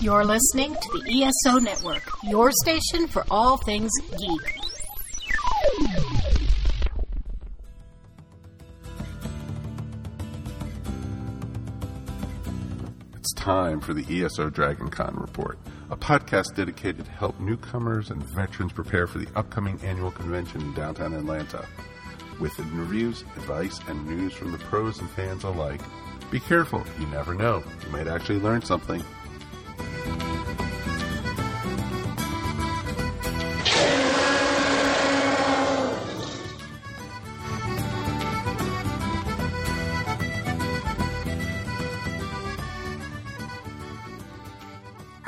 You're listening to the ESO Network, your station for all things geek. It's time for the ESO Dragon Con Report, a podcast dedicated to help newcomers and veterans prepare for the upcoming annual convention in downtown Atlanta. With interviews, advice, and news from the pros and fans alike. Be careful, you never know. You might actually learn something.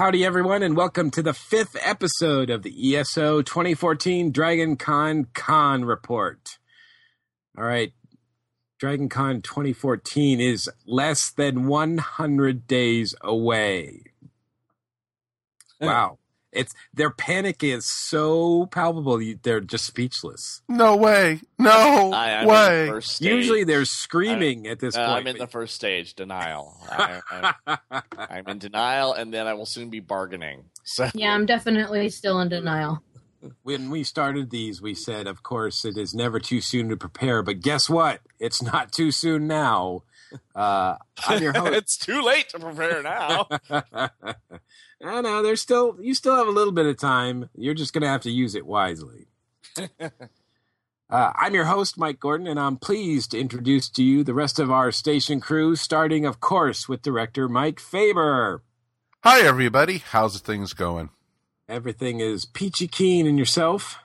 Howdy, everyone, and welcome to the fifth episode of the ESO 2014 Dragon Con Con Report. All right, Dragon Con 2014 is less than 100 days away. Wow. It's their panic is so palpable, you- they're just speechless. No way! No I, I'm in way! the first stage. Usually they're screaming at this Uh, point. I'm in the first stage, denial. I, I, I'm in denial, and then I will soon be bargaining. So Yeah, I'm definitely still in denial. when we started these, we said, of course, it is never too soon to prepare. But guess what? It's not too soon now. Uh, I'm your host. it's too late to prepare now. I know there's still you still have a little bit of time. You're just gonna have to use it wisely. uh, I'm your host, Mike Gordon, and I'm pleased to introduce to you the rest of our station crew, starting, of course, with director Mike Faber. Hi, everybody. How's things going? Everything is peachy keen and yourself.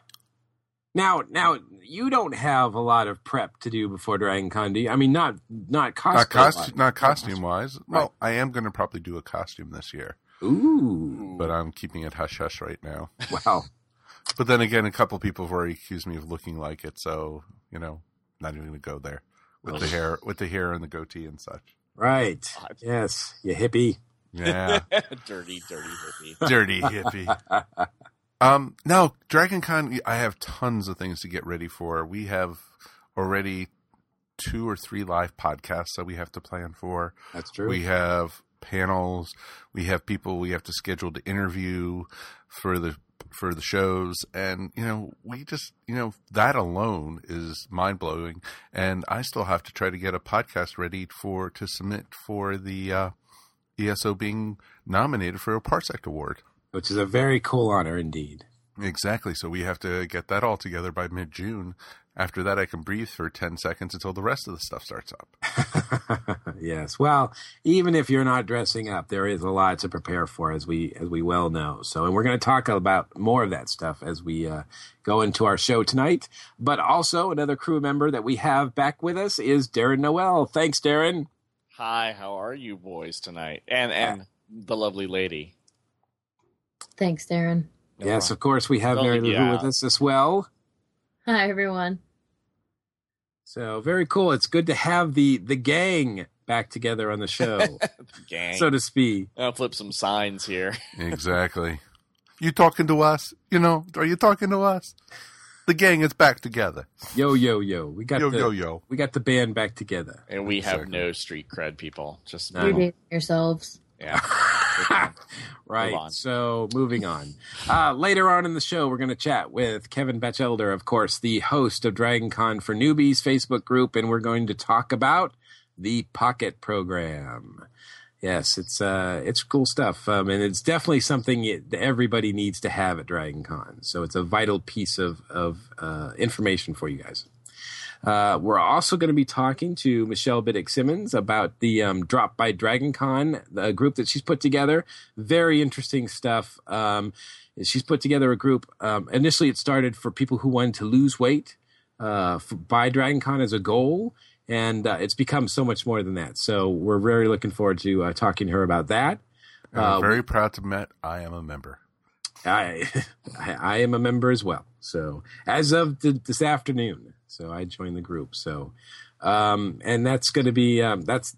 Now, now you don't have a lot of prep to do before Dragon Con, do you? I mean, not not costume, Not costume, not costume wise. Well, I am going to probably do a costume this year, Ooh, but I'm keeping it hush hush right now. wow. But then again, a couple people have already accused me of looking like it, so you know, not even going to go there with the hair, with the hair and the goatee and such. Right. God. Yes, you hippie. Yeah, dirty, dirty hippie. dirty hippie. Um, no, Dragon Con. I have tons of things to get ready for. We have already two or three live podcasts that we have to plan for. That's true. We have panels. We have people we have to schedule to interview for the for the shows, and you know, we just you know that alone is mind blowing. And I still have to try to get a podcast ready for to submit for the uh, ESO being nominated for a Parsec Award. Which is a very cool honor indeed. Exactly. So we have to get that all together by mid June. After that, I can breathe for ten seconds until the rest of the stuff starts up. yes. Well, even if you're not dressing up, there is a lot to prepare for, as we as we well know. So, and we're going to talk about more of that stuff as we uh, go into our show tonight. But also, another crew member that we have back with us is Darren Noel. Thanks, Darren. Hi, how are you boys tonight? And and the lovely lady. Thanks, Darren. No yes, problem. of course, we have Oh, Mary Lou yeah. with us as well. Hi, everyone. So very cool. It's good to have the the gang back together on the show, gang. so to speak. I'll flip some signs here. exactly. You talking to us? You know, are you talking to us? The gang is back together. Yo, yo, yo. We got Yo, the yo, yo. we got the band back together. And we have Exactly. no street cred people. Just No. Yourselves. yeah. right. So moving on. Uh, later on in the show, we're going to chat with Kevin Batchelder, of course, the host of Dragon Con for Newbies Facebook group, and we're going to talk about the Pocket Program. Yes, it's uh, it's cool stuff, um, and it's definitely something it, that everybody needs to have at Dragon Con. So it's a vital piece of of uh, information for you guys. Uh, we're also going to be talking to Michelle Biddix-Simmons about the um, Drop by Dragon Con, the group that she's put together. Very interesting stuff. Um, she's put together a group. Um, initially, it started for people who wanted to lose weight uh, for, by Dragon Con as a goal, and uh, it's become so much more than that. So we're very looking forward to uh, talking to her about that. Uh, I'm very proud to admit I am a member. I, I I am a member as well. So as of th- this afternoon, so I joined the group. So, um, and that's going to be um, that's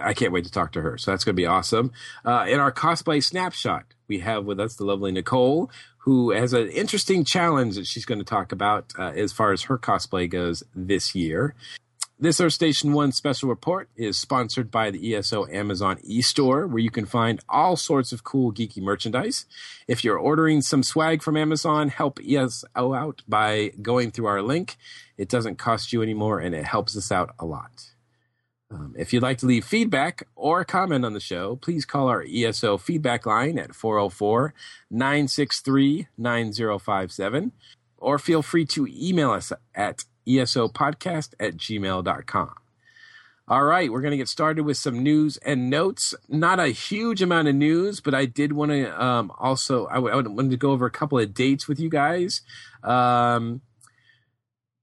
I can't wait to talk to her. So that's going to be awesome. Uh, in our cosplay snapshot, we have with us the lovely Nicole, who has an interesting challenge that she's going to talk about uh, as far as her cosplay goes this year. This Earth Station 1 special report is sponsored by the ESO Amazon e-store, where you can find all sorts of cool geeky merchandise. If you're ordering some swag from Amazon, help ESO out by going through our link. It doesn't cost you anymore, and it helps us out a lot. Um, if you'd like to leave feedback or comment on the show, please call our ESO feedback line at 404 963 9057, or feel free to email us at esopodcast at gmail.com. All right, we're going to get started with some news and notes. Not a huge amount of news, but I did want to um, also, I, w- I wanted to go over a couple of dates with you guys. Um,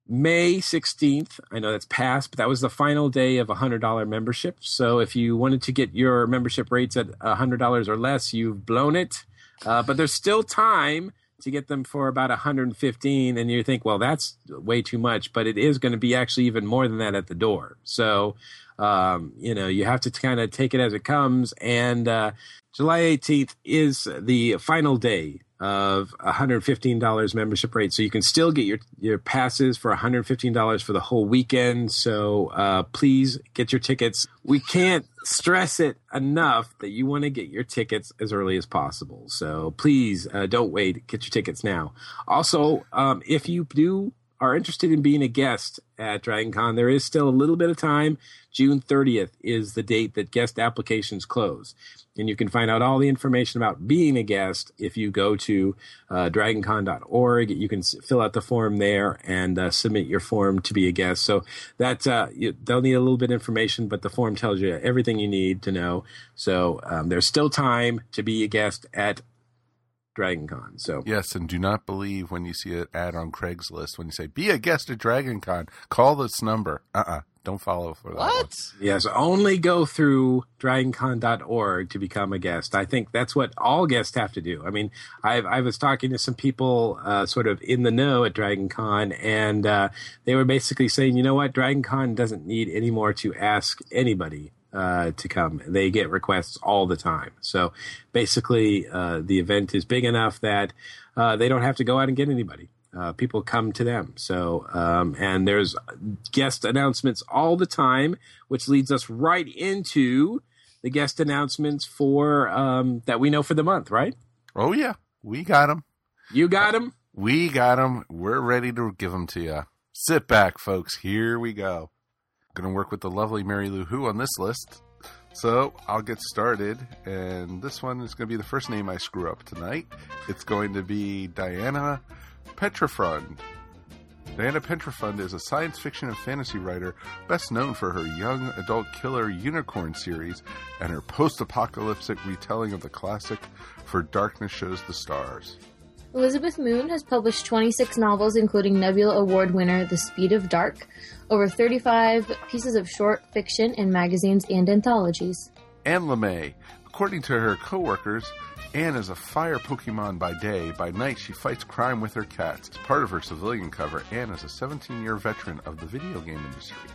May 16th, I know that's past, but that was the final day of a $100 membership. So if you wanted to get your membership rates at $100 or less, you've blown it. Uh, but there's still time to get them for about 115 and you think well that's way too much but it is going to be actually even more than that at the door. So um, you know you have to kind of take it as it comes and uh, july 18th is the final day of $115 membership rate. So you can still get your your passes for $115 for the whole weekend. So uh, please get your tickets. We can't stress it enough that you want to get your tickets as early as possible. So please uh, don't wait. Get your tickets now. Also um, if you do are interested in being a guest at DragonCon, there is still a little bit of time. June 30th is the date that guest applications close. And you can find out all the information about being a guest if you go to uh, dragoncon.org. You can fill out the form there and uh, submit your form to be a guest. So that uh, you, they'll need a little bit of information, but the form tells you everything you need to know. So um, there's still time to be a guest at DragonCon. So Yes, and do not believe when you see an ad on Craigslist when you say "Be a guest at DragonCon." Call this number. Uh uh-uh, uh, do not follow for that. one. What? Yes, only go through dragoncon.org to become a guest. I think that's what all guests have to do. I mean, I, I was talking to some people uh, sort of in the know at DragonCon, and uh, they were basically saying, you know what, DragonCon doesn't need any more to ask anybody. Uh, to come, they get requests all the time. So basically, uh, the event is big enough that uh, they don't have to go out and get anybody uh, people come to them. So, um, and there's guest announcements all the time, which leads us right into the guest announcements for um, that we know for the month. Right? Oh yeah, we got them. You got them. We got them. We're ready to give them to you. Sit back, folks. Here we go. Going to work with the lovely Mary Lou Who on this list. So I'll get started, and this one is going to be the first name I screw up tonight. It's going to be Diana Peterfreund. Diana Peterfreund is a science fiction and fantasy writer best known for her young adult killer Unicorn series and her post apocalyptic retelling of the classic For Darkness Shows the Stars. Elizabeth Moon has published 26 novels, including Nebula Award winner The Speed of Dark, over 35 pieces of short fiction in magazines and anthologies. Anne LeMay. According to her co-workers, Anne is a fire Pokemon by day. By night, she fights crime with her cats. As part of her civilian cover, Anne is a 17-year veteran of the video game industry.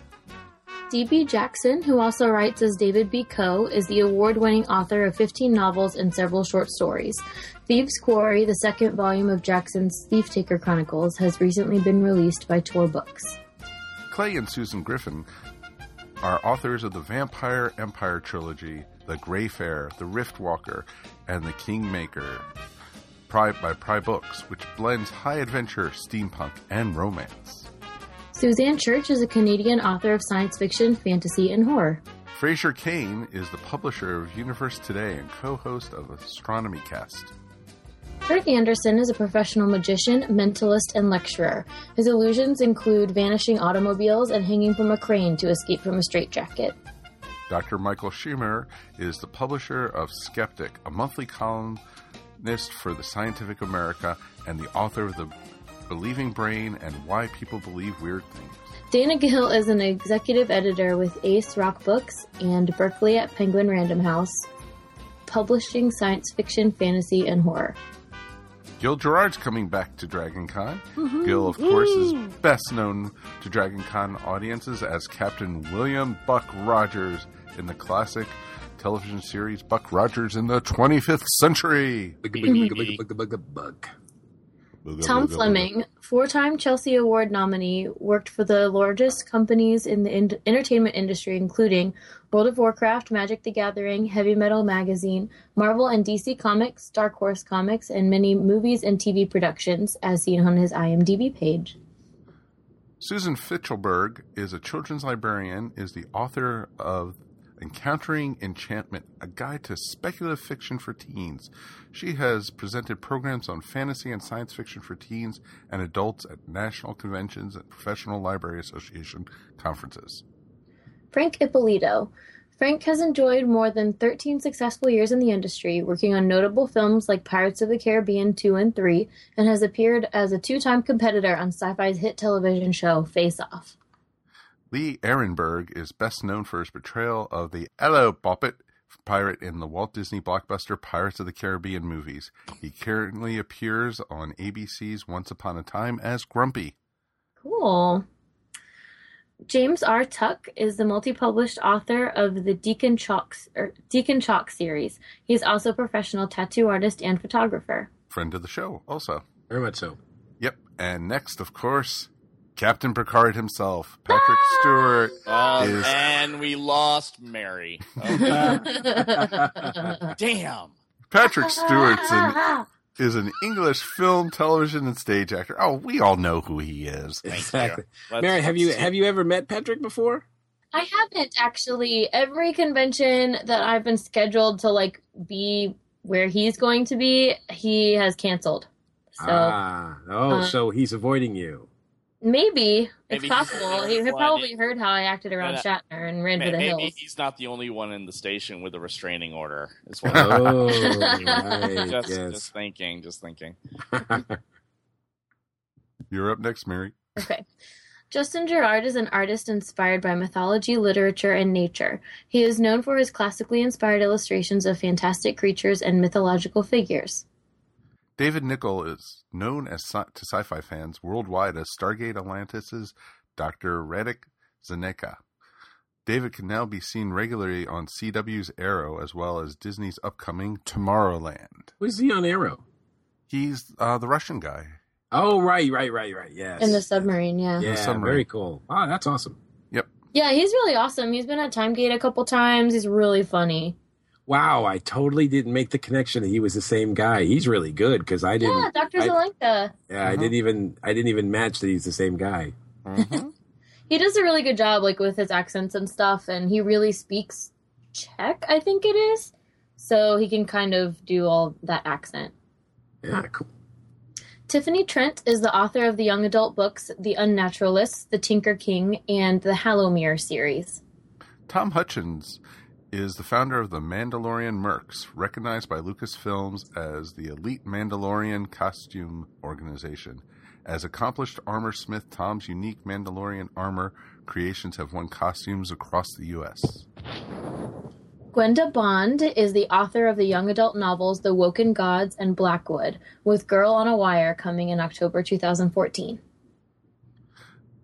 D.B. Jackson, who also writes as David B. Coe, is the award winning author of 15 novels and several short stories. Thieves' Quarry, the second volume of Jackson's Thief Taker Chronicles, has recently been released by Tor Books. Clay and Susan Griffin are authors of the Vampire Empire trilogy, The Greyfriar, The Riftwalker, and The Kingmaker by Pyr Books, which blends high adventure, steampunk, and romance. Suzanne Church is a Canadian author of science fiction, fantasy, and horror. Fraser Cain is the publisher of Universe Today and co-host of Astronomy Cast. Kurt Anderson is a professional magician, mentalist, and lecturer. His illusions include vanishing automobiles and hanging from a crane to escape from a straitjacket. Dr. Michael Shermer is the publisher of Skeptic, a monthly columnist for the Scientific America, and the author of The Believing Brain and Why People Believe Weird Things. Dana Gill is an executive editor with Ace Roc Books and Berkley at Penguin Random House, publishing science fiction, fantasy, and horror. Gil Gerard's coming back to Dragon Con. Mm-hmm. Gil, of course, is best known to Dragon Con audiences as Captain William Buck Rogers in the classic television series Buck Rogers in the 25th Century. Bug, bug, bug, bug, bug, bug, bug. Tom Fleming, four time Chesley Award nominee, worked for the largest companies in the in- entertainment industry, including World of Warcraft, Magic the Gathering, Heavy Metal Magazine, Marvel and DC Comics, Dark Horse Comics, and many movies and TV productions, as seen on his IMDb page. Susan Fichtelberg is a children's librarian, is the author of Encountering Enchantment, a guide to speculative fiction for teens. She has presented programs on fantasy and science fiction for teens and adults at national conventions and Professional Library Association conferences. Frank Ippolito. Frank has enjoyed more than 13 successful years in the industry, working on notable films like Pirates of the Caribbean 2 and 3, and has appeared as a two time competitor on sci fi's hit television show Face Off. Lee Arenberg is best known for his portrayal of the Hello Poppet pirate in the Walt Disney blockbuster Pirates of the Caribbean movies. He currently appears on ABC's Once Upon a Time as Grumpy. Cool. James R. Tuck is the multi-published author of the Deacon Chalk, er, Deacon Chalk series. He's also a professional tattoo artist and photographer. Friend of the show, also. Very much so. Yep. And next, of course, Captain Picard himself, Patrick Stewart. Oh, Is- and we lost Mary. Okay. Damn. Patrick Stewart's an, is an English film, television, and stage actor. Oh, we all know who he is. Thank exactly. Let's- Mary, have you see. have you ever met Patrick before? I haven't actually. Every convention that I've been scheduled to like be where he's going to be, he has canceled. So ah, oh, uh, so he's avoiding you. Maybe, Maybe it's possible. He, he probably heard how I acted around No, no. Shatner and ran Ma- for the Maybe hills. he's not the only one in the station with a restraining order. Is what Oh, right, just, yes. just thinking, just thinking. You're up next, Mary. Okay. Justin Gerard is an artist inspired by mythology, literature, and nature. He is known for his classically inspired illustrations of fantastic creatures and mythological figures. David Nykl is known as sci- to sci-fi fans worldwide as Stargate Atlantis' Dr. Radek Zelenka. David can now be seen regularly on CW's Arrow as well as Disney's upcoming Tomorrowland. Was he on Arrow? He's uh, the Russian guy. Oh, right, right, right, right. Yes. In the submarine, yeah. Yeah, submarine. very cool. Wow, that's awesome. Yep. Yeah, he's really awesome. He's been at Timegate a couple times. He's really funny. Wow, I totally didn't make the connection that he was the same guy. He's really good because I didn't. Yeah, Dr. I- Zelenka. Yeah, I Mhm. didn't even. I didn't even match that he's the same guy. Mhm. He does a really good job like with his accents and stuff and he really speaks Czech, I think it is. So he can kind of do all that accent. Yeah, cool. Tiffany Trent is the author of the young adult books The Unnaturalists, The Tinker King, and the Hallowmere series. Tom Hutchins is the founder of the Mandalorian Mercs, recognized by Lucasfilms as the elite Mandalorian costume organization. As accomplished armor smith, Tom's unique Mandalorian armor creations have won costumes across the U.S. Gwenda Bond is the author of the young adult novels The Woken Gods and Blackwood, with Girl on a Wire coming in October 2014.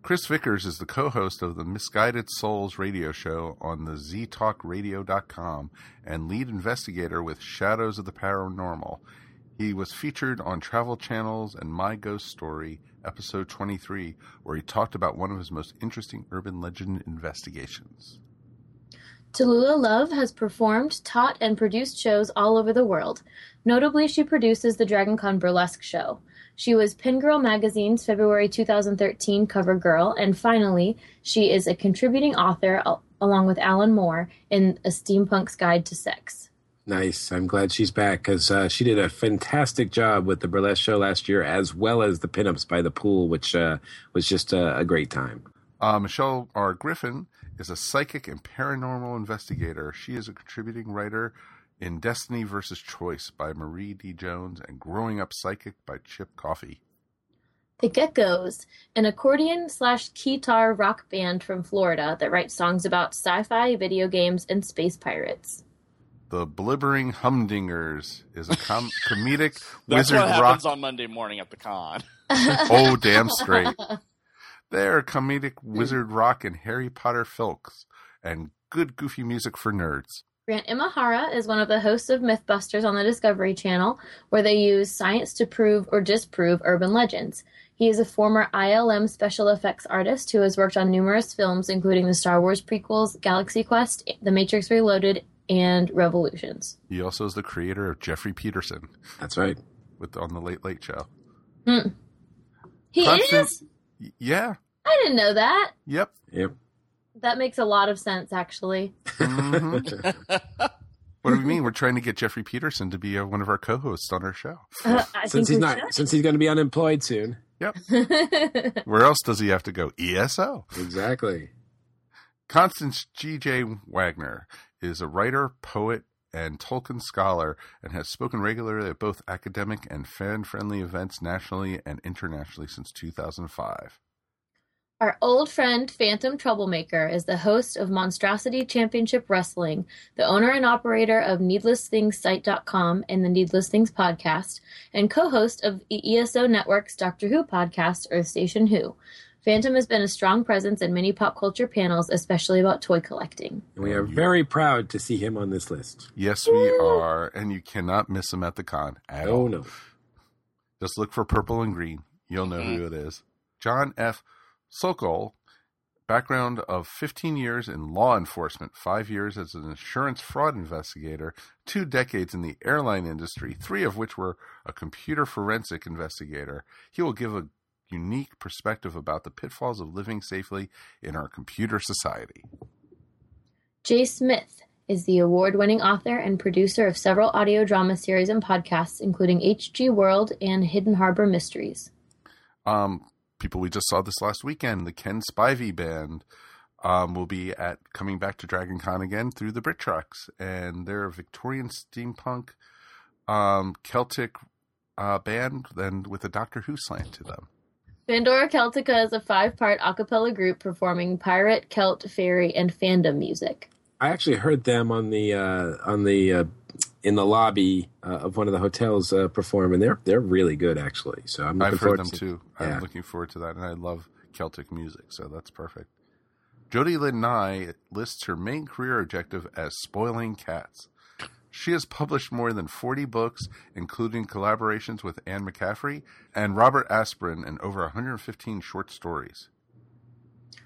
Chris Vickers is the co-host of the Misguided Souls radio show on the ztalkradio.com and lead investigator with Shadows of the Paranormal. He was featured on Travel Channel's and My Ghost Story, episode 23, where he talked about one of his most interesting urban legend investigations. Tallulah Love has performed, taught, and produced shows all over the world. Notably, she produces the DragonCon Burlesque show. She was Pin Girl Magazine's February 2013 cover girl, and finally, she is a contributing author al- along with Alan Moore in A Steampunk's Guide to Sex. Nice. I'm glad she's back because uh, she did a fantastic job with the burlesque show last year, as well as the pinups by the pool, which uh, was just uh, a great time. Uh, Michelle R. Griffin is a psychic and paranormal investigator. She is a contributing writer in Destiny versus Choice by Marie D. Jones and Growing Up Psychic by Chip Coffey. The Geckos, an accordion slash guitar rock band from Florida that writes songs about sci fi, video games, and space pirates. The Blibbering Humdingers is a com- comedic That's wizard what rock. happens on Monday morning at the con. oh, damn straight. They're comedic wizard rock and Harry Potter filks and good goofy music for nerds. Grant Imahara is one of the hosts of Mythbusters on the Discovery Channel, where they use science to prove or disprove urban legends. He is a former ILM special effects artist who has worked on numerous films, including the Star Wars prequels, Galaxy Quest, The Matrix Reloaded, and Revolutions. He also is the creator of Jeffrey Peterson That's right. with on the Late Late Show. Hmm. He Constant- is? Yeah. I didn't know that. Yep. Yep. That makes a lot of sense, actually. Mhm. what do we mean? We're trying to get Jeffrey Peterson to be uh, one of our co-hosts on our show. Uh, since he's we not, since he's going to be unemployed soon. Yep. Where else does he have to go? ESO. Exactly. Constance G.J. Wagner is a writer, poet, and Tolkien scholar and has spoken regularly at both academic and fan friendly events nationally and internationally since 2005. Our old friend Phantom Troublemaker is the host of Monstrosity Championship Wrestling, the owner and operator of NeedlessThingsSite.com and the Needless Things podcast, and co-host of the ESO Network's Doctor Who podcast, Earth Station Who. Phantom has been a strong presence in many pop culture panels, especially about toy collecting. And we are very proud to see him on this list. Yes, we are, and you cannot miss him at the con at oh, all. Oh, no. Just look for purple and green. You'll know who it is. John F. Sokol, background of 15 years in law enforcement, five years as an insurance fraud investigator, two decades in the airline industry, three of which were a computer forensic investigator. He will give a unique perspective about the pitfalls of living safely in our computer society. Jay Smith is the award-winning author and producer of several audio drama series and podcasts, including HG World and Hidden Harbor Mysteries. um, people we just saw this last weekend, the Ken Spivey band, um, will be at coming back to Dragon Con again through the Brit Trucks, and they're a Victorian steampunk um, Celtic uh, band, and with a Doctor Who slant to them. Pandora Celtica is a five-part a cappella group performing pirate, Celt, fairy, and fandom music. I actually heard them on the uh, on the uh, in the lobby uh, of one of the hotels uh, perform, and they're they're really good actually. So I'm looking I've heard forward them to too. Yeah. I'm looking forward to that, and I love Celtic music, so that's perfect. Jody Lynn Nye lists her main career objective as spoiling cats. She has published more than 40 books, including collaborations with Anne McCaffrey and Robert Asprin, and over 115 short stories.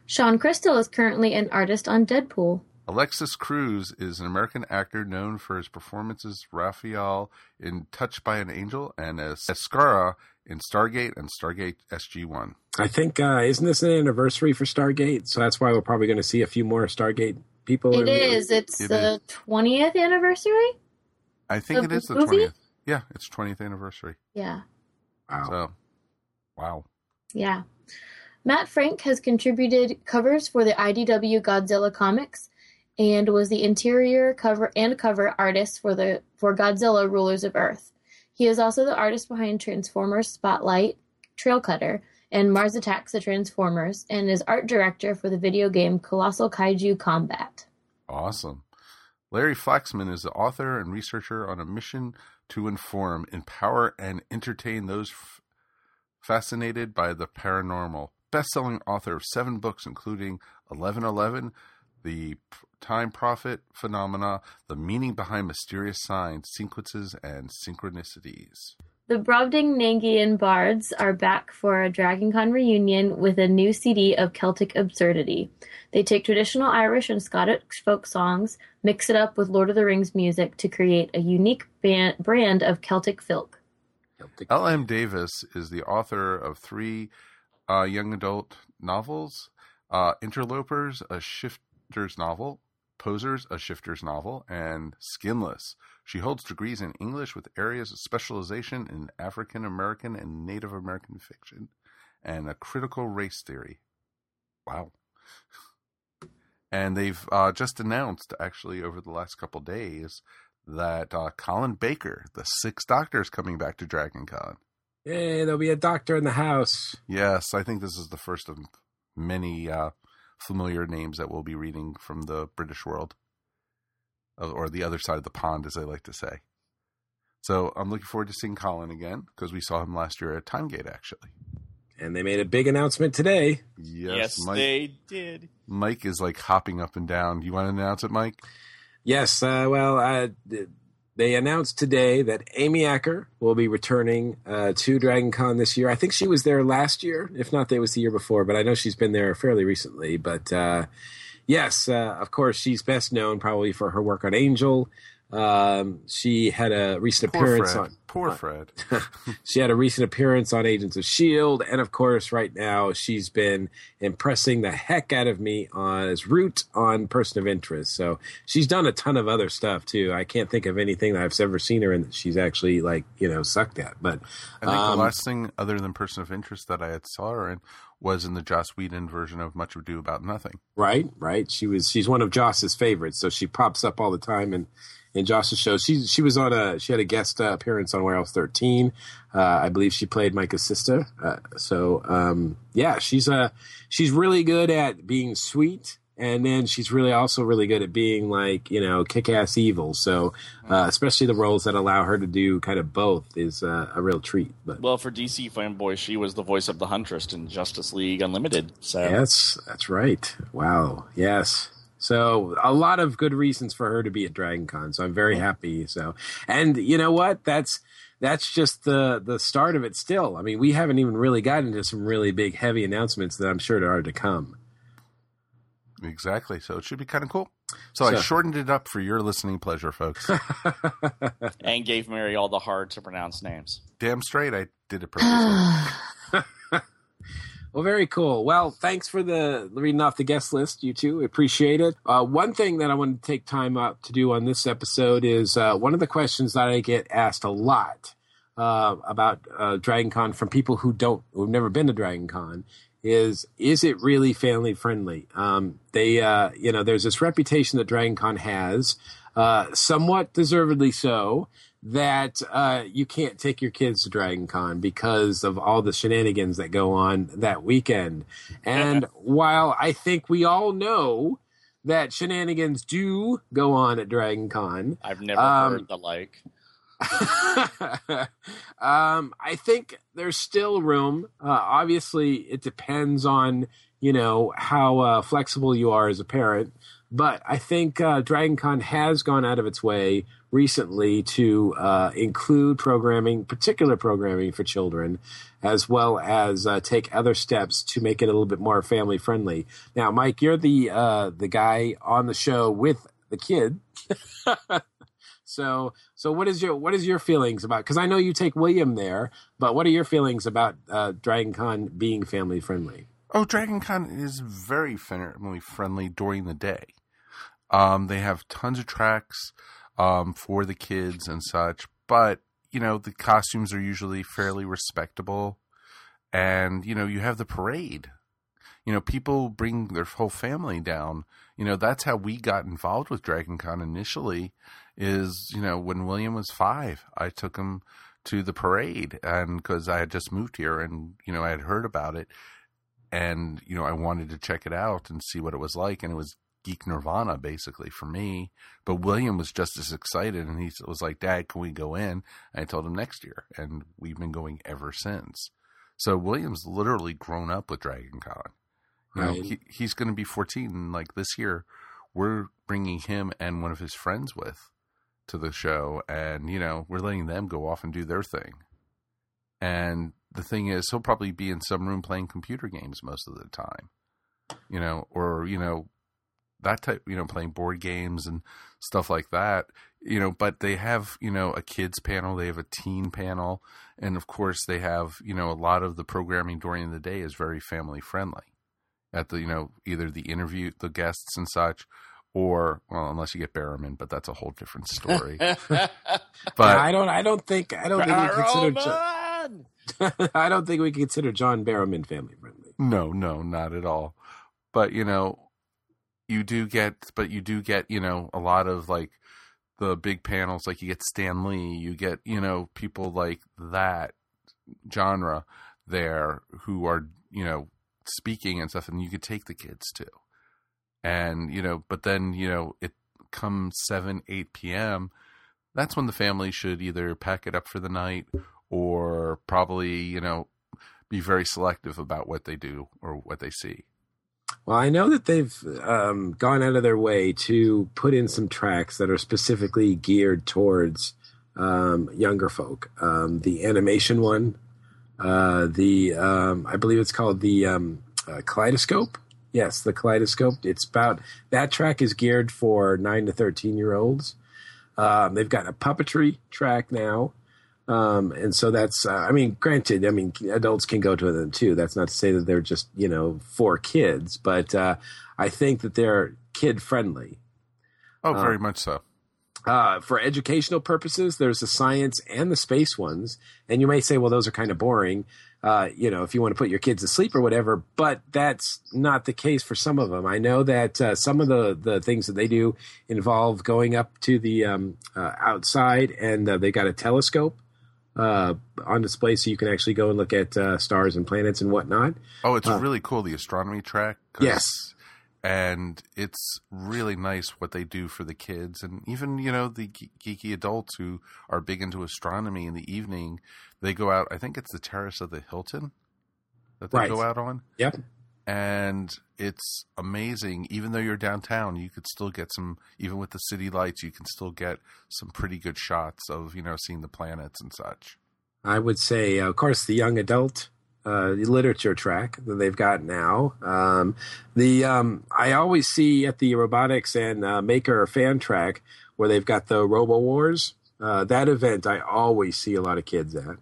Shawn Crystal is currently an artist on Deadpool. Alexis Cruz is an American actor known for his performances Raphael in Touched by an Angel and as Skaara in Stargate and Stargate SG-1. I think uh, isn't this an anniversary for Stargate? So that's why we're probably going to see a few more Stargate people. It in- is. It's It the twentieth anniversary. I think it is the 20th. Yeah, it's 20th anniversary. Yeah, Wow. So, wow. yeah. Matt Frank has contributed covers for the IDW Godzilla comics, and was the interior cover and cover artist for the for Godzilla Rulers of Earth. He is also the artist behind Transformers Spotlight, Trail Cutter, and Mars Attacks the Transformers, and is art director for the video game Colossal Kaiju Combat. Awesome. Larry Flaxman is the author and researcher on a mission to inform, empower, and entertain those f- fascinated by the paranormal. Best selling author of seven books, including 1111, The Time Prophet Phenomena, The Meaning Behind Mysterious Signs, Sequences, and Synchronicities. The Brobdingnagian Bards are back for a DragonCon reunion with a new CD of Celtic absurdity. They take traditional Irish and Scottish folk songs, mix it up with Lord of the Rings music to create a unique ban- brand of Celtic filk. L.M. Davis is the author of three uh, young adult novels uh, Interlopers, a shifter's novel, Posers, a shifter's novel, and Skinless. She holds degrees in English with areas of specialization in African American and Native American fiction and a critical race theory. Wow. And they've uh, just announced, actually, over the last couple days, that uh, Colin Baker, the Sixth Doctor, is coming back to Dragon Con. Yay, there'll be a doctor in the house. Yes, I think this is the first of many uh, familiar names that we'll be reading from the British world, Uh, or the other side of the pond, as I like to say. So I'm looking forward to seeing Colin again because we saw him last year at Timegate, actually. And they made a big announcement today. Yes, Yes, Mike. they did. Mike is like hopping up and down. Do you want to announce it, Mike? Yes, uh, well, uh, they announced today that Amy Acker will be returning uh, to Dragon Con this year. I think she was there last year, if not, it was the year before, but I know she's been there fairly recently. But uh, yes, uh, of course, she's best known probably for her work on Angel. Um, she had a recent Poor appearance Fred. on Poor Fred. she had a recent appearance on Agents of S.H.I.E.L.D. And of course, right now, she's been impressing the heck out of me on, as Root on Person of Interest. So she's done a ton of other stuff too. I can't think of anything that I've ever seen her in that she's actually like, you know, sucked at. But I think um, the last thing other than Person of Interest that I had saw her in was in the Joss Whedon version of Much Ado About Nothing. right, right. She was, she's one of Joss's favorites. So she pops up all the time and, in Josh's show. She she was on a she had a guest uh, appearance on Warehouse 13. Uh, I believe she played Myka's sister. Uh, so um, yeah, she's uh she's really good at being sweet. And then she's really also really good at being like you know kick ass evil. So uh, especially the roles that allow her to do kind of both is uh, a real treat. But Well, for DC fanboys, she was the voice of the Huntress in Justice League Unlimited. So yes, that's right. Wow. Yes. So a lot of good reasons for her to be at Dragon Con. So I'm very happy. So and you know what? That's that's just the the start of it still. I mean, we haven't even really gotten into some really big heavy announcements that I'm sure are to come. Exactly. So it should be kind of cool. So, I shortened it up for your listening pleasure, folks. and gave Mary all the hard to pronounce names. Damn straight, I did it purposely. Well, very cool. Well, thanks for the reading off the guest list, you two. Appreciate it. Uh, one thing that I want to take time out to do on this episode is uh, one of the questions that I get asked a lot uh, about uh, Dragon Con from people who don't, who've never been to Dragon Con is, is it really family friendly? Um, they, uh, you know, there's this reputation that Dragon Con has, uh, somewhat deservedly so, that uh, you can't take your kids to Dragon Con because of all the shenanigans that go on that weekend. And while I think we all know that shenanigans do go on at Dragon Con, I've never Um, heard the like. um, I think there's still room. Uh, obviously, it depends on you know how uh, flexible you are as a parent. But I think uh, Dragon Con has gone out of its way recently to uh, include programming, particular programming for children, as well as uh, take other steps to make it a little bit more family friendly. Now, Mike, you're the uh, the guy on the show with the kid. So, so what is your what is your feelings about? Because I know you take William there, but what are your feelings about uh, Dragon Con being family friendly? Oh, Dragon Con is very family friendly during the day. Um, they have tons of tracks um, for the kids and such, but you know the costumes are usually fairly respectable, and you know you have the parade. You know, people bring their whole family down. You know, that's how we got involved with Dragon Con initially. Is you know when William was five, I took him to the parade, and because I had just moved here, and you know I had heard about it, and you know I wanted to check it out and see what it was like, and it was geek nirvana basically for me. But William was just as excited, and he was like, "Dad, can we go in?" And I told him next year, and we've been going ever since. So William's literally grown up with Dragon Con. You know, Right. he, he's going to be 14, and like this year, we're bringing him and one of his friends with to the show, and you know, we're letting them go off and do their thing. And the thing is, he'll probably be in some room playing computer games most of the time, you know, or you know, that type, you know, playing board games and stuff like that, you know. But they have, you know, a kids panel, they have a teen panel, and of course, they have, you know, a lot of the programming during the day is very family friendly. At the, you know, either the interview, the guests and such, or well, unless you get Barrowman, but that's a whole different story. but I don't. I don't think. I don't think we consider. Jo- Roman! I don't think we consider John Barrowman family friendly. No, no, not at all. But you know, you do get, but you do get, you know, a lot of like the big panels. Like you get Stan Lee, you get, you know, people like that genre there who are, you know, speaking and stuff, and you could take the kids to. And you know, but then you know, it comes seven, eight p.m. That's when the family should either pack it up for the night or probably, you know, be very selective about what they do or what they see. Well, I know that they've um, gone out of their way to put in some tracks that are specifically geared towards um, younger folk. Um, the animation one, uh, the um, I believe it's called the um, uh, Kaleidoscope. Yes, the Kaleidoscope. It's about that track is geared for nine to thirteen year olds. Um, they've got a puppetry track now. Um, and so that's, uh, I mean, granted, I mean, adults can go to them too. That's not to say that they're just, you know, for kids, but, uh, I think that they're kid friendly. Oh, very much so. Uh, for educational purposes, there's the science and the space ones. And you may say, well, those are kind of boring. Uh, you know, if you want to put your kids to sleep or whatever, but that's not the case for some of them. I know that uh, some of the, the things that they do involve going up to the um, uh, outside and uh, they got a telescope uh, on display so you can actually go and look at uh, stars and planets and whatnot. Oh, it's really cool the astronomy track. Yes. and it's really nice what they do for the kids and even you know the geeky adults who are big into astronomy in the evening. They go out. I think it's the terrace of the Hilton that they Right. go out on. Yep. And it's amazing. Even though you're downtown, you could still get some. Even with the city lights, you can still get some pretty good shots of you know seeing the planets and such. I would say, of course, the young adult uh, literature track that they've got now. Um, the um, I always see at the robotics and uh, maker fan track where they've got the Robo Wars. Uh, that event, I always see a lot of kids at.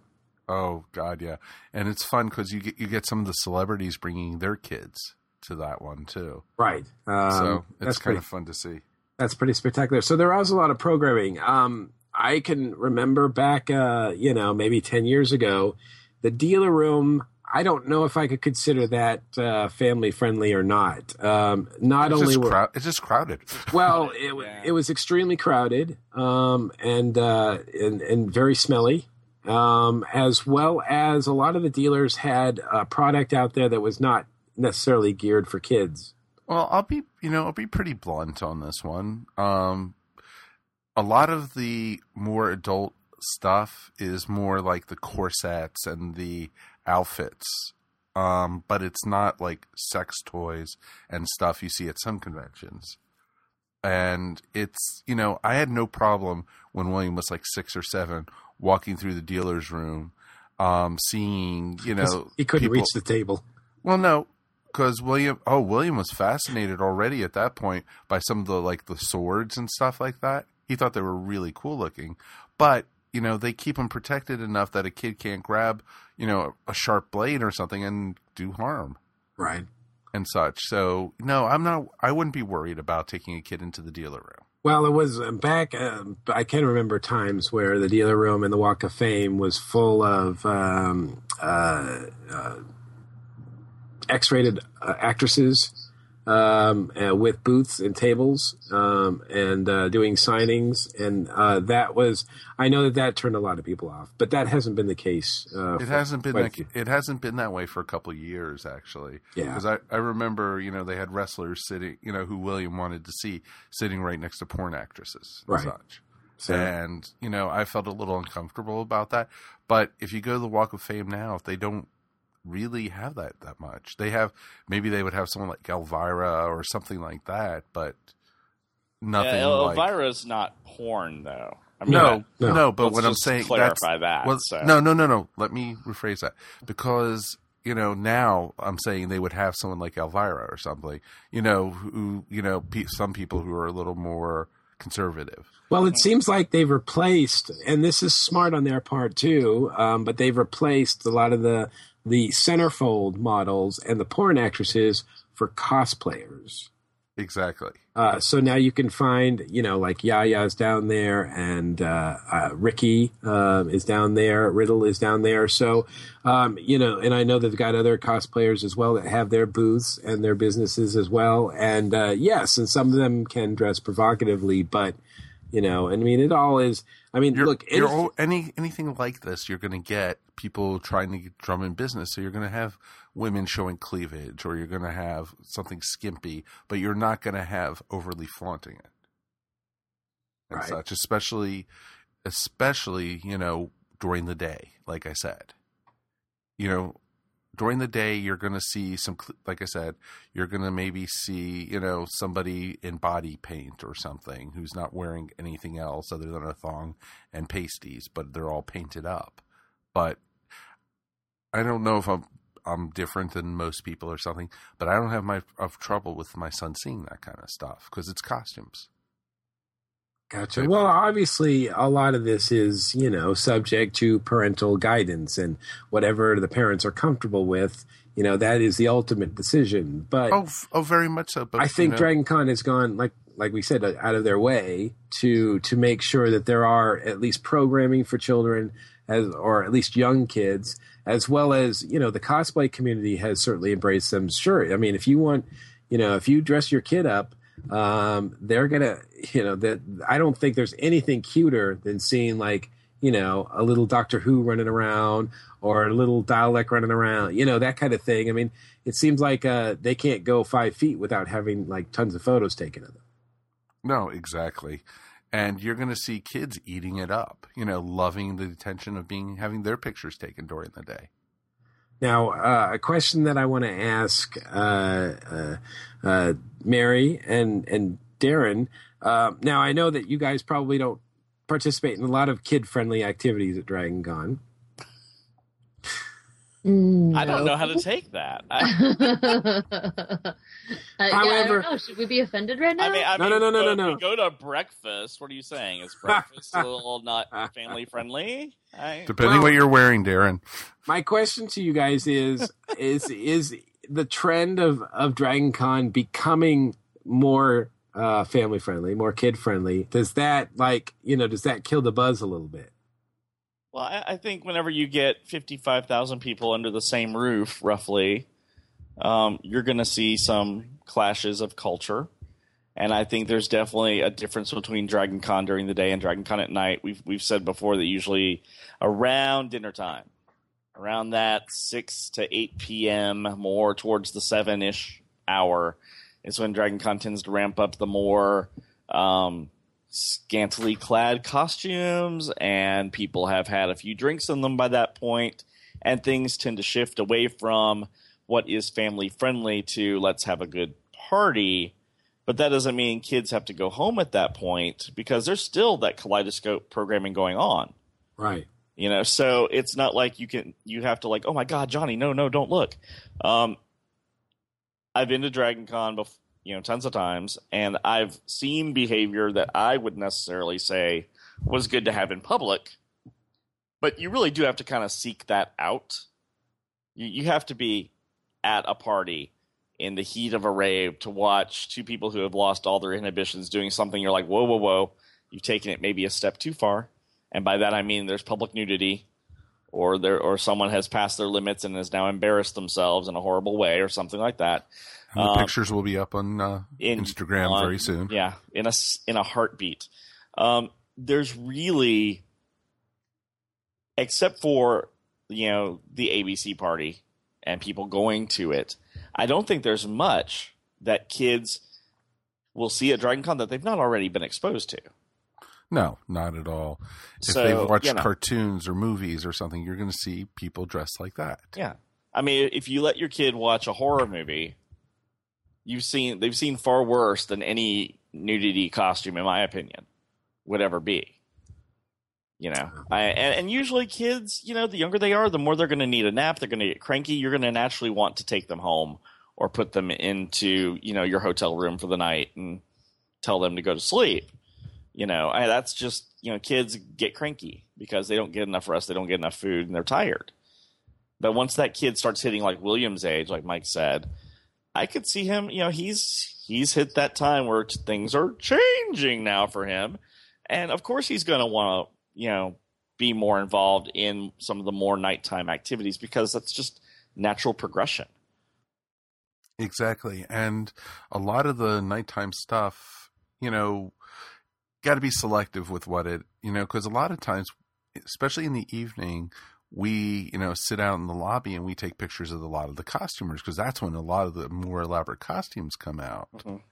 Oh God, yeah, and it's fun because you get you get some of the celebrities bringing their kids to that one too. Right. Um, So that's it's kind pretty, of fun to see. that's pretty spectacular. So there was a lot of programming. Um, I can remember back, uh, you know, maybe ten years ago, the dealer room. I don't know if I could consider that uh, family friendly or not. Um, not It's only just, were crowd, it's just crowded. well, it, Yeah. it was extremely crowded um, and, uh, and and very smelly, um, as well as a lot of the dealers had a product out there that was not necessarily geared for kids. Well, I'll be, you know, I'll be pretty blunt on this one. Um, a lot of the more adult stuff is more like the corsets and the outfits, um, but it's not like sex toys and stuff you see at some conventions. And it's, you know, I had no problem when William was like six or seven walking through the dealer's room, um, seeing, you know, he couldn't people- reach the table. well, no, because William. Oh, William was fascinated already at that point by some of the like the swords and stuff like that. He thought they were really cool looking, but you know they keep them protected enough that a kid can't grab you know a sharp blade or something and do harm Right. and such. So no, I'm not. I wouldn't be worried about taking a kid into the dealer room. Well, it was uh, back. Uh, I can't remember times where the dealer room in the Walk of Fame was full of um, uh, uh, X-rated uh, actresses um, uh, with booths and tables um, and uh, doing signings, and uh, that was. I know that that turned a lot of people off, but that hasn't been the case. Uh, It hasn't been that, it hasn't been that way for a couple of years actually. Yeah. Because I, I remember you know they had wrestlers sitting you know who William wanted to see sitting right next to porn actresses and Right. such. So- And you know I felt a little uncomfortable about that. But if you go to the Walk of Fame now, if they don't really have that that much, they have maybe they would have someone like Elvira or something like that, but nothing Yeah, like Elvira's not porn though. I mean, no, No. no, but let's what I'm saying clarify that's, that, Well, so. No, no, no, no. Let me rephrase that because you know now I'm saying they would have someone like Elvira or something. You know, who you know pe- some people who are a little more conservative. Well, it seems like they've replaced, and this is smart on their part too. Um, but they've replaced a lot of the the centerfold models and the porn actresses for cosplayers. Exactly. Uh, so now you can find, you know, like Yaya's down there, and uh, uh, Ricky uh, is down there, Riddle is down there. So, um, you know, and I know they've got other cosplayers as well that have their booths and their businesses as well. And uh, yes, and some of them can dress provocatively, but you know, and I mean, it all is. I mean, You're, look, you're anyth- al- any anything like this, you're going to get people trying to drum in business. So you're going to have women showing cleavage, or you're going to have something skimpy, but you're not going to have overly flaunting it and Right. such. Especially, especially you know during the day, like I said, you know during the day you're going to see some like i said you're going to maybe see you know somebody in body paint or something who's not wearing anything else other than a thong and pasties but they're all painted up. But i don't know if i'm i'm different than most people or something but i don't have my of trouble with my son seeing that kind of stuff because it's costumes Gotcha. Well, obviously, a lot of this is, you know, subject to parental guidance and whatever the parents are comfortable with, you know, that is the ultimate decision. But oh f- oh very much so but I think you know, Dragon Con has gone like like we said out of their way to to make sure that there are at least programming for children as or at least young kids as well as you know the cosplay community has certainly embraced them sure i mean if you want you know if you dress your kid up um they're gonna you know that i don't think there's anything cuter than seeing like you know a little doctor who running around or a little Dalek running around you know that kind of thing i mean it seems like uh they can't go five feet without having like tons of photos taken of them No, exactly. And you're going to see kids eating it up, you know, loving the attention of being having their pictures taken during the day. Now, uh, a question that I want to ask uh, uh, uh, Mary and and Darren. Now, I know that you guys probably don't participate in a lot of kid-friendly activities at Dragon Con. I don't know how to take that. I, uh, yeah, I However- don't know. Should we be offended right now? I mean, I No, mean, no, no, no, go, no, no. we Go to breakfast. What are you saying? Is breakfast a little not family friendly? I, Depending Well- what you're wearing, Darren. My question to you guys is: is is the trend of of Dragon Con becoming more uh, family friendly, more kid friendly? Does that like you know does that kill the buzz a little bit? Well, I, I think whenever you get 55,000 people under the same roof, roughly, um, you're going to see some clashes of culture. And I think there's definitely a difference between Dragon Con during the day and Dragon Con at night. We've, we've said before that usually around dinner time, around that 6 to 8 p.m., more towards the 7 ish hour, is when Dragon Con tends to ramp up the more. Um, scantily clad costumes and people have had a few drinks in them by that point and things tend to shift away from what is family friendly to let's have a good party. But that doesn't mean kids have to go home at that point because there's still that kaleidoscope programming going on. Right. you know so it's not like you can you have to like oh my god johnny no no don't look. Um i've been to dragon con before you know tons of times. And i've seen behavior that i would necessarily say was good to have in public but you really do have to kind of seek that out. You, you have to be at a party in the heat of a rave to watch two people who have lost all their inhibitions doing something. You're like whoa whoa whoa. You've taken it maybe a step too far. And by that I mean there's public nudity, or there or someone has passed their limits and has now embarrassed themselves in a horrible way, or something like that. And the Um, pictures will be up on uh, in- Instagram on- very soon. Yeah, in a in a heartbeat. Um, there's really, except for you know the ABC party and people going to it, I don't think there's much that kids will see at Dragon Con that they've not already been exposed to. No, not at all. If So, they've watched you know. cartoons or movies or something, you're going to see people dressed like that. Yeah. I mean, if you let your kid watch a horror movie, you've seen they've seen far worse than any nudity costume, in my opinion, would ever be. You know, I, and, and usually kids, you know, the younger they are, the more they're going to need a nap. They're going to get cranky. You're going to naturally want to take them home or put them into, you know, your hotel room for the night and tell them to go to sleep. You know, I, that's just, you know, kids get cranky because they don't get enough rest, they don't get enough food, and they're tired. But once that kid starts hitting like William's age, like Mike said, I could see him. You know, he's he's hit that time where things are changing now for him, and of course he's going to want to you know be more involved in some of the more nighttime activities because that's just natural progression. Exactly. And a lot of the nighttime stuff, you know, got to be selective with what it, you know, because a lot of times, especially in the evening, we, you know, sit out in the lobby and we take pictures of a lot of the costumers because that's when a lot of the more elaborate costumes come out. Mhm.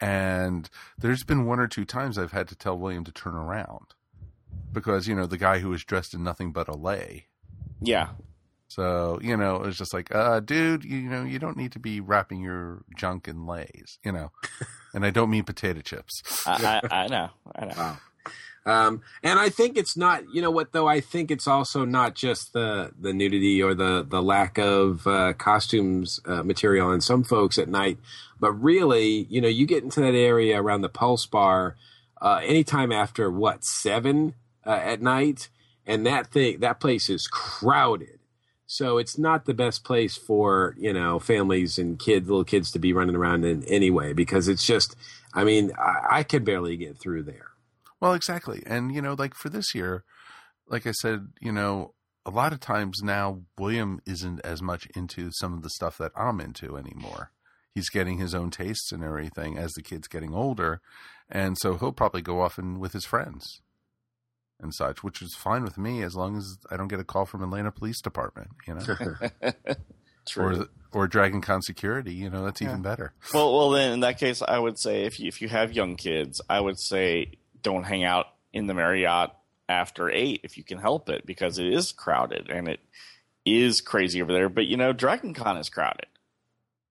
And there's been one or two times I've had to tell William to turn around because, you know, the guy who was dressed in nothing but a lei Yeah, So, you know, it was just like, uh, dude, you, you know, you don't need to be wrapping your junk in leis, you know. and I don't mean potato chips. I, I, I know. I know. Um, and I think it's not, you know what, though, I think it's also not just the, the nudity or the, the lack of uh, costumes uh, material on some folks at night, but really, you know, you get into that area around the Pulse Bar uh, anytime after what, seven uh, at night, and that thing, that place is crowded. So it's not the best place for, you know, families and kids, little kids to be running around in anyway, because it's just, I mean, I, I could barely get through there. Well, exactly. And, you know, like for this year, like I said, you know, a lot of times now William isn't as much into some of the stuff that I'm into anymore. He's getting his own tastes and everything as the kid's getting older. And so he'll probably go off and with his friends and such, which is fine with me as long as I don't get a call from Atlanta Police Department, you know, True. or or Dragon Con Security. You know, that's even better. Well, well, then in that case, I would say if you if you have young kids, I would say don't hang out in the Marriott after eight if you can help it because it is crowded and it is crazy over there. But you know, Dragon Con is crowded.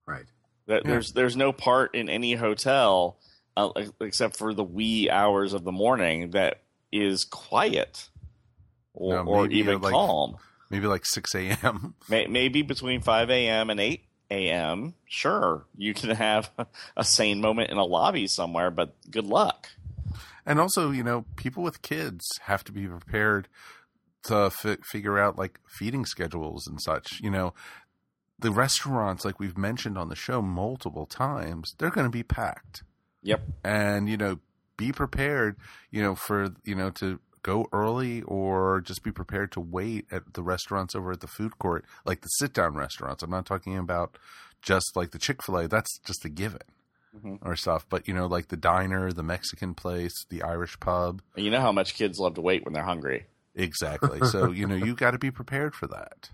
Right. That Yeah. there's there's no part in any hotel uh, except for the wee hours of the morning that is quiet or, No, or even like- calm. Maybe like 6 a.m. May, maybe between 5 a.m. and 8 a.m. Sure, you can have a sane moment in a lobby somewhere, but good luck. And also, you know, people with kids have to be prepared to fi- figure out like feeding schedules and such. You know, the restaurants, like we've mentioned on the show multiple times, they're going to be packed. Yep. And, you know, be prepared, you know, for, you know, to go early or just be prepared to wait at the restaurants over at the food court, like the sit down restaurants. I'm not talking about just like the Chick fil A, that's just a given. Mhm. Or stuff, but you know, like the diner, the Mexican place, the Irish pub, And you know how much kids love to wait when they're hungry. Exactly. So, you know, you got to be prepared for that.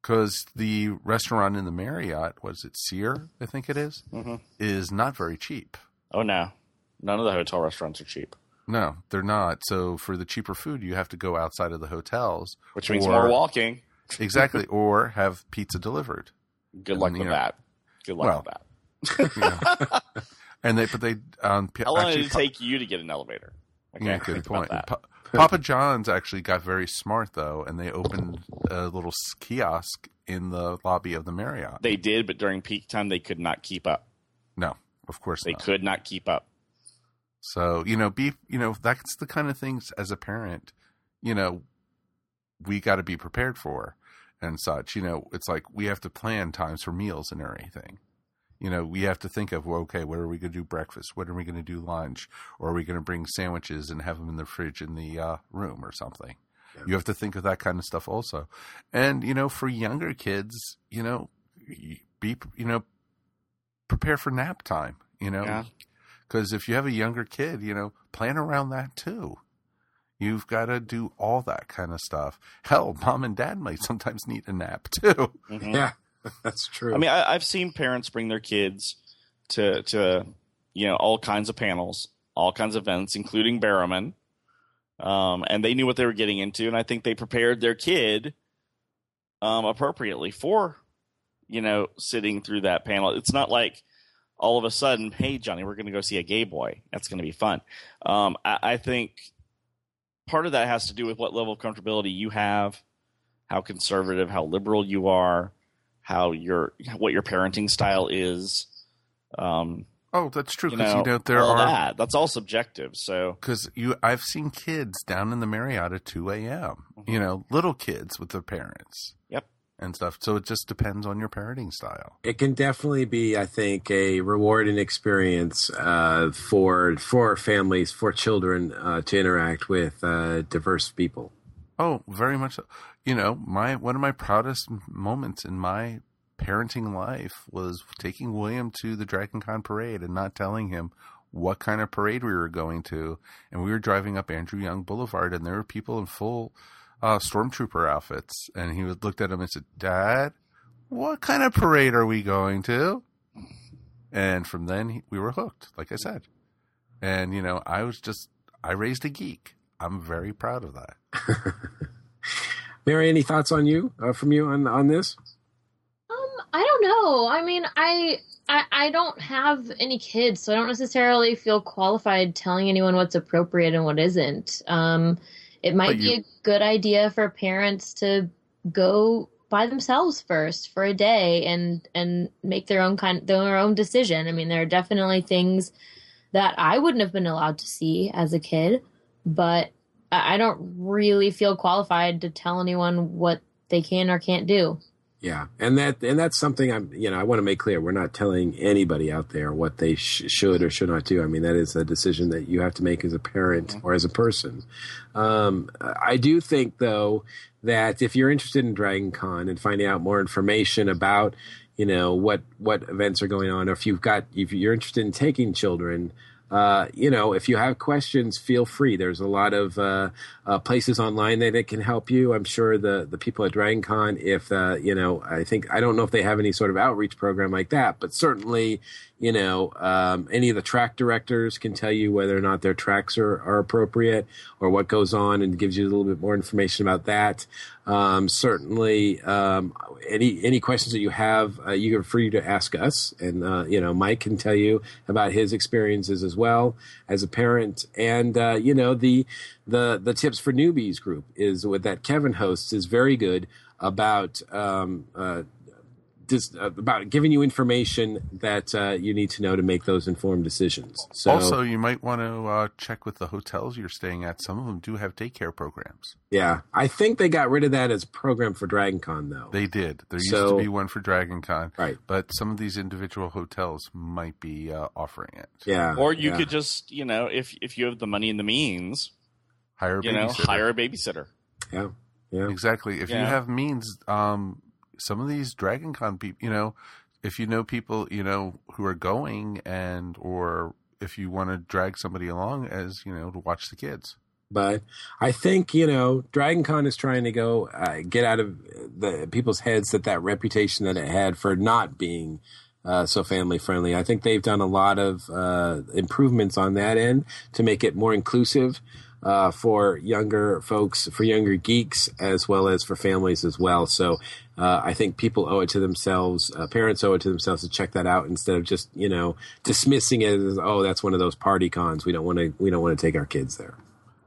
Because the restaurant in the Marriott, was it Sear, I think it is, Mhm. is not very cheap. Oh no, none of the hotel restaurants are cheap, No, they're not. So, for the cheaper food, you have to go outside of the hotels. which means or- more walking. Exactly. or have pizza delivered. Good luck with know, that. Good luck well, with that. And they, but they, um, How long did it take you to get an elevator? Okay, Yeah, good point. Pa- Papa John's actually got very smart though, and they opened a little kiosk in the lobby of the Marriott. They did, but during peak time, they could not keep up. no, of course They not. could not keep up. So, you know, be, you know, that's the kind of things as a parent, you know, we got to be prepared for and such. You know, it's like we have to plan times for meals and everything. You know, we have to think of, well, okay, what are we going to do breakfast? What are we going to do lunch? Or are we going to bring sandwiches and have them in the fridge in the uh, room or something? Yeah. You have to think of that kind of stuff also. And, you know, for younger kids, you know, be, you know, prepare for nap time, you know, Yeah. because if you have a younger kid, you know, plan around that too. You've got to do all that kind of stuff. Hell, mom and dad might sometimes need a nap too. Mhm. Yeah, that's true. I mean, I, I've seen parents bring their kids to to you know all kinds of panels, all kinds of events, including Barrowman, um, and they knew what they were getting into, and I think they prepared their kid um, appropriately for you know sitting through that panel. It's not like all of a sudden, hey Johnny, we're going to go see a gay boy. That's going to be fun. Um, I, I think part of that has to do with what level of comfortability you have, how conservative, how liberal you are how your what your parenting style is. Um, Oh, that's true you because know, you know there all are that. That's all subjective. So because you I've seen kids down in the Marriott at two a.m. You know, little kids with their parents. Yep. And stuff. So it just depends on your parenting style. it can definitely be, I think, a rewarding experience uh, for for families, for children uh, to interact with uh, diverse people. Oh, very much. So. You know, my one of my proudest moments in my parenting life was taking William to the Dragon Con parade and not telling him what kind of parade we were going to. And we were driving up Andrew Young Boulevard, and there were people in full uh, stormtrooper outfits. And he looked at him and said, "Dad, what kind of parade are we going to?" And from then he, we were hooked, like I said. And you know, I was just I raised a geek. I'm very proud of that. Mary, any thoughts on you uh, from you on on this? Um, I don't know. I mean, I, I I don't have any kids, so I don't necessarily feel qualified telling anyone what's appropriate and what isn't. Um, it might But be a good idea for parents to go by themselves first for a day and and make their own kind their own decision. I mean, there are definitely things that I wouldn't have been allowed to see as a kid, but I I don't really feel qualified to tell anyone what they can or can't do. Yeah, and that and that's something I'm you know I want to make clear. We're not telling anybody out there what they sh- should or should not do. I mean that is a decision that you have to make as a parent or as a person. Um, I do think though that if you're interested in Dragon Con and finding out more information about you know what what events are going on, or if you've got if you're interested in taking children. Uh, you know, if you have questions, feel free. There's a lot of uh, uh, places online that it can help you. I'm sure the the people at Dragon Con, if uh, you know, I think I don't know if they have any sort of outreach program like that, but certainly, you know, um, any of the track directors can tell you whether or not their tracks are, are appropriate or what goes on, and gives you a little bit more information about that. Um, certainly, um, any any questions that you have, uh, you are free to ask us, and uh, you know, Mike can tell you about his experiences as well as a parent, and uh, you know, the the the tips for newbies group is what that Kevin hosts is very good about um, uh, dis, uh, about giving you information that uh, you need to know to make those informed decisions. So, also, you might want to uh, check with the hotels you're staying at. Some of them do have daycare programs. yeah, I think they got rid of that as a program for Dragon Con though. They did. There used So- to be one for Dragon Con, Right. but some of these individual hotels might be uh, offering it. yeah, Or you yeah. could just, you know, if if you have the money and the means, Hire a you know, babysitter. hire a babysitter. yeah, yeah. Exactly. If you have means, um, some of these Dragon Con people, you know, if you know people, you know, who are going and, or if you want to drag somebody along as, you know, to watch the kids. But I think you know, Dragon Con is trying to go uh, get out of the people's heads that that reputation that it had for not being uh, so family friendly. I think they've done a lot of uh, improvements on that end to make it more inclusive. Uh, for younger folks, for younger geeks, as well as for families as well. So, uh, I think people owe it to themselves, uh, parents owe it to themselves to check that out instead of just, you know, dismissing it as, oh, that's one of those party cons. We don't want to, we don't want to take our kids there.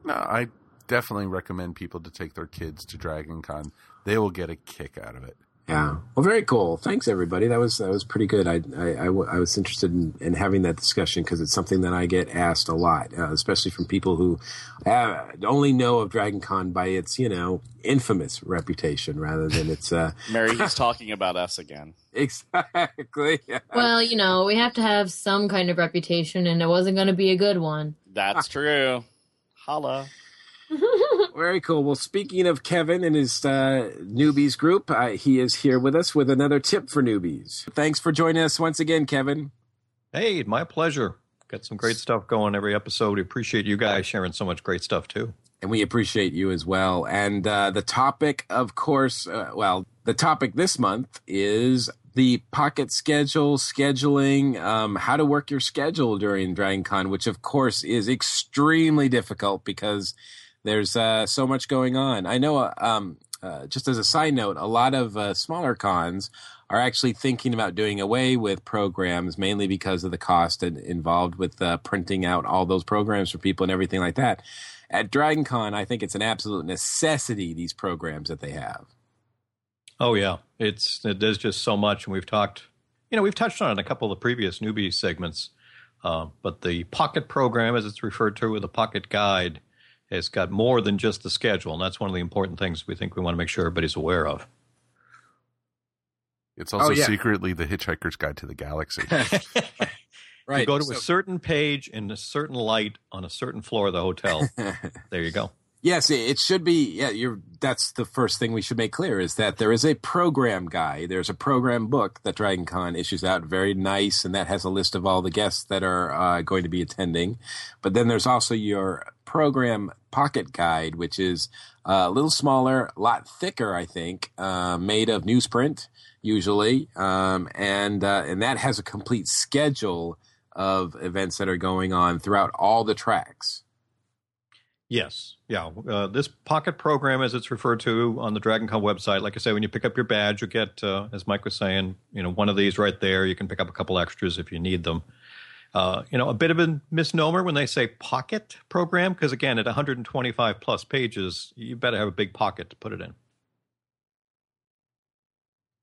No, I definitely recommend people to take their kids to Dragon Con. They will get a kick out of it. Yeah. Well, very cool. Thanks, everybody. That was that was pretty good. I I, I, w- I was interested in, in having that discussion because it's something that I get asked a lot, uh, especially from people who uh, only know of Dragon Con by its you know infamous reputation rather than its uh, Mary, he's talking about us again. exactly. Well, you know, we have to have some kind of reputation, and it wasn't going to be a good one. That's true. Holla. Very cool. Well, speaking of Kevin and his uh, newbies group, uh, he is here with us with another tip for newbies. Thanks for joining us once again, Kevin. Hey, my pleasure. Got some great stuff going every episode. We appreciate you guys sharing so much great stuff too. and we appreciate you as well. And uh, the topic, of course, uh, well, the topic this month is the pocket schedule, scheduling, um, how to work your schedule during Dragon Con, which of course is extremely difficult because there's uh, so much going on. I know, uh, um, uh, just as a side note, a lot of uh, smaller cons are actually thinking about doing away with programs mainly because of the cost in- involved with uh, printing out all those programs for people and everything like that. At Dragon Con, I think it's an absolute necessity, these programs that they have. Oh yeah, it's it, there's just so much, and we've talked, you know, we've touched on it in a couple of the previous newbie segments. Uh, but the Pocket program, as it's referred to, with the Pocket Guide, has got more than just the schedule, and that's one of the important things we think we want to make sure everybody's aware of. It's also Oh, yeah. secretly the Hitchhiker's Guide to the Galaxy. Right. You go to a certain page in a certain light on a certain floor of the hotel. there you go. Yes, it it should be. Yeah, you're. That's the first thing we should make clear is that there is a program guide. There's a program book that Dragon Con issues out, very nice, and that has a list of all the guests that are uh, going to be attending. But then there's also your program pocket guide, which is uh, a little smaller, a lot thicker, I think, uh, made of newsprint usually, um, and uh, and that has a complete schedule of events that are going on throughout all the tracks. Yes, yeah. Uh, this pocket program, as it's referred to on the DragonCon website, like I say, when you pick up your badge, you get, uh, as Mike was saying, you know, one of these right there. You can pick up a couple extras if you need them. Uh, you know, a bit of a misnomer when they say pocket program, because again, at 125 plus pages, you better have a big pocket to put it in.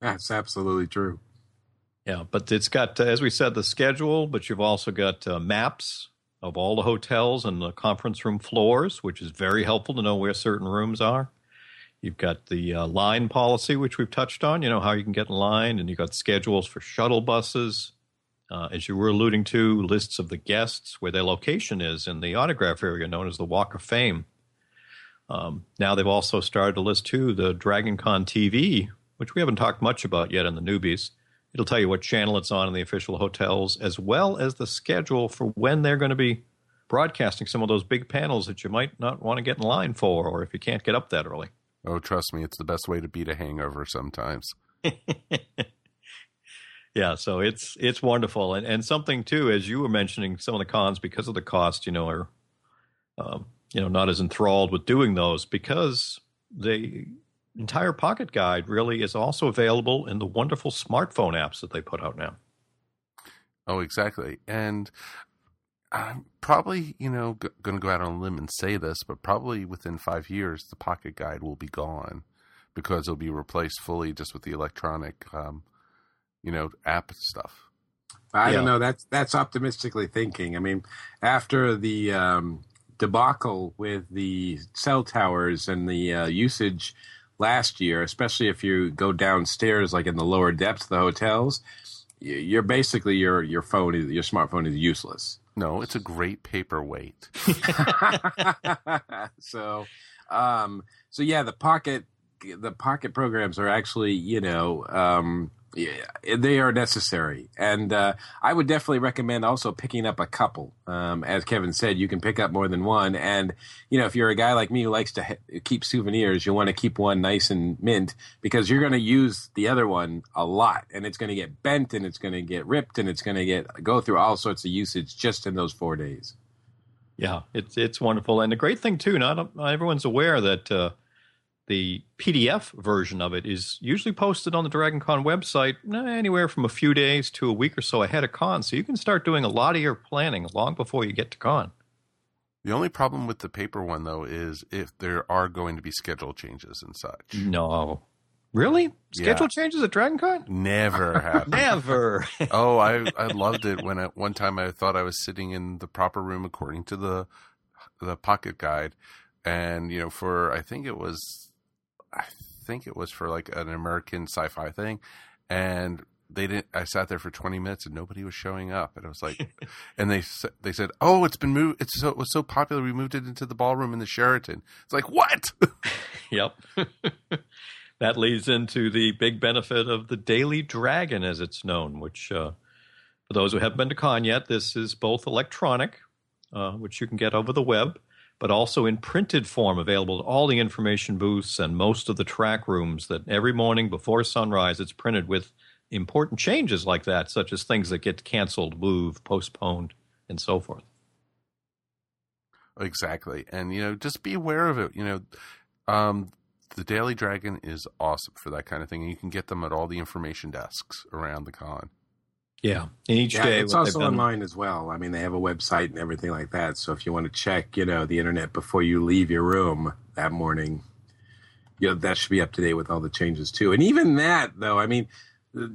That's absolutely true. Yeah, but it's got, uh, as we said, the schedule, but you've also got uh, maps of all the hotels and the conference room floors, which is very helpful to know where certain rooms are. You've got the uh, line policy, which we've touched on, you know, how you can get in line, and you've got schedules for shuttle buses. Uh, as you were alluding to, lists of the guests, where their location is in the autograph area known as the Walk of Fame. Um, now they've also started to list, too, the DragonCon TV, which we haven't talked much about yet in the newbies. It'll tell you what channel it's on in the official hotels, as well as the schedule for when they're going to be broadcasting some of those big panels that you might not want to get in line for, or if you can't get up that early. Oh, trust me, it's the best way to beat a hangover sometimes. yeah, so it's it's wonderful, and and something too, as you were mentioning, some of the cons because of the cost, you know, are um, you know not as enthralled with doing those because the entire pocket guide really is also available in the wonderful smartphone apps that they put out now. Oh, exactly. And I'm probably, you know, g- going to go out on a limb and say this, but probably within five years, the pocket guide will be gone because it'll be replaced fully just with the electronic, um, you know, app stuff. I Yeah. don't know. That's that's optimistically thinking. I mean, after the um, debacle with the cell towers and the uh, usage last year, especially if you go downstairs, like in the lower depths of the hotels, you're basically your your phone is your smartphone is useless. No, it's a great paperweight. so, um, so yeah, the pocket, the pocket programs are actually, you know, um, yeah, they are necessary, and uh, I would definitely recommend also picking up a couple. Um, as Kevin said, you can pick up more than one, and you know, if you're a guy like me who likes to ha- keep souvenirs, you want to keep one nice and mint because you're going to use the other one a lot, and it's going to get bent, and it's going to get ripped, and it's going to get go through all sorts of usage just in those four days. Yeah, it's it's wonderful, and the great thing too, not, not everyone's aware that uh, the PDF version of it is usually posted on the DragonCon website eh, anywhere from a few days to a week or so ahead of con, so you can start doing a lot of your planning long before you get to con. The only problem with the paper one, though, is if there are going to be schedule changes and such. No, really, schedule Yeah. changes at DragonCon? Never happen. Never. oh, I I loved it when at one time I thought I was sitting in the proper room according to the the pocket guide, and you know for I think it was I think it was for like an American sci-fi thing, and they didn't. I sat there for twenty minutes and nobody was showing up, and I was like, and they they said, oh, it's been moved. It's so it was so popular, we moved it into the ballroom in the Sheraton. It's like what? Yep. that leads into the big benefit of the Daily Dragon, as it's known, which, uh, for those who haven't been to con yet, this is both electronic, uh, which you can get over the web, but also in printed form, available at all the information booths and most of the track rooms. That every morning before sunrise, it's printed with important changes like that, such as things that get canceled, moved, postponed, and so forth. Exactly. And, you know, just be aware of it. You know, um, the Daily Dragon is awesome for that kind of thing. And you can get them at all the information desks around the con. Yeah. And each Yeah, day, it's also done- online as well. I mean, they have a website and everything like that. So if you want to check, you know, the internet before you leave your room that morning, you know, that should be up to date with all the changes too. And even that, though, I mean,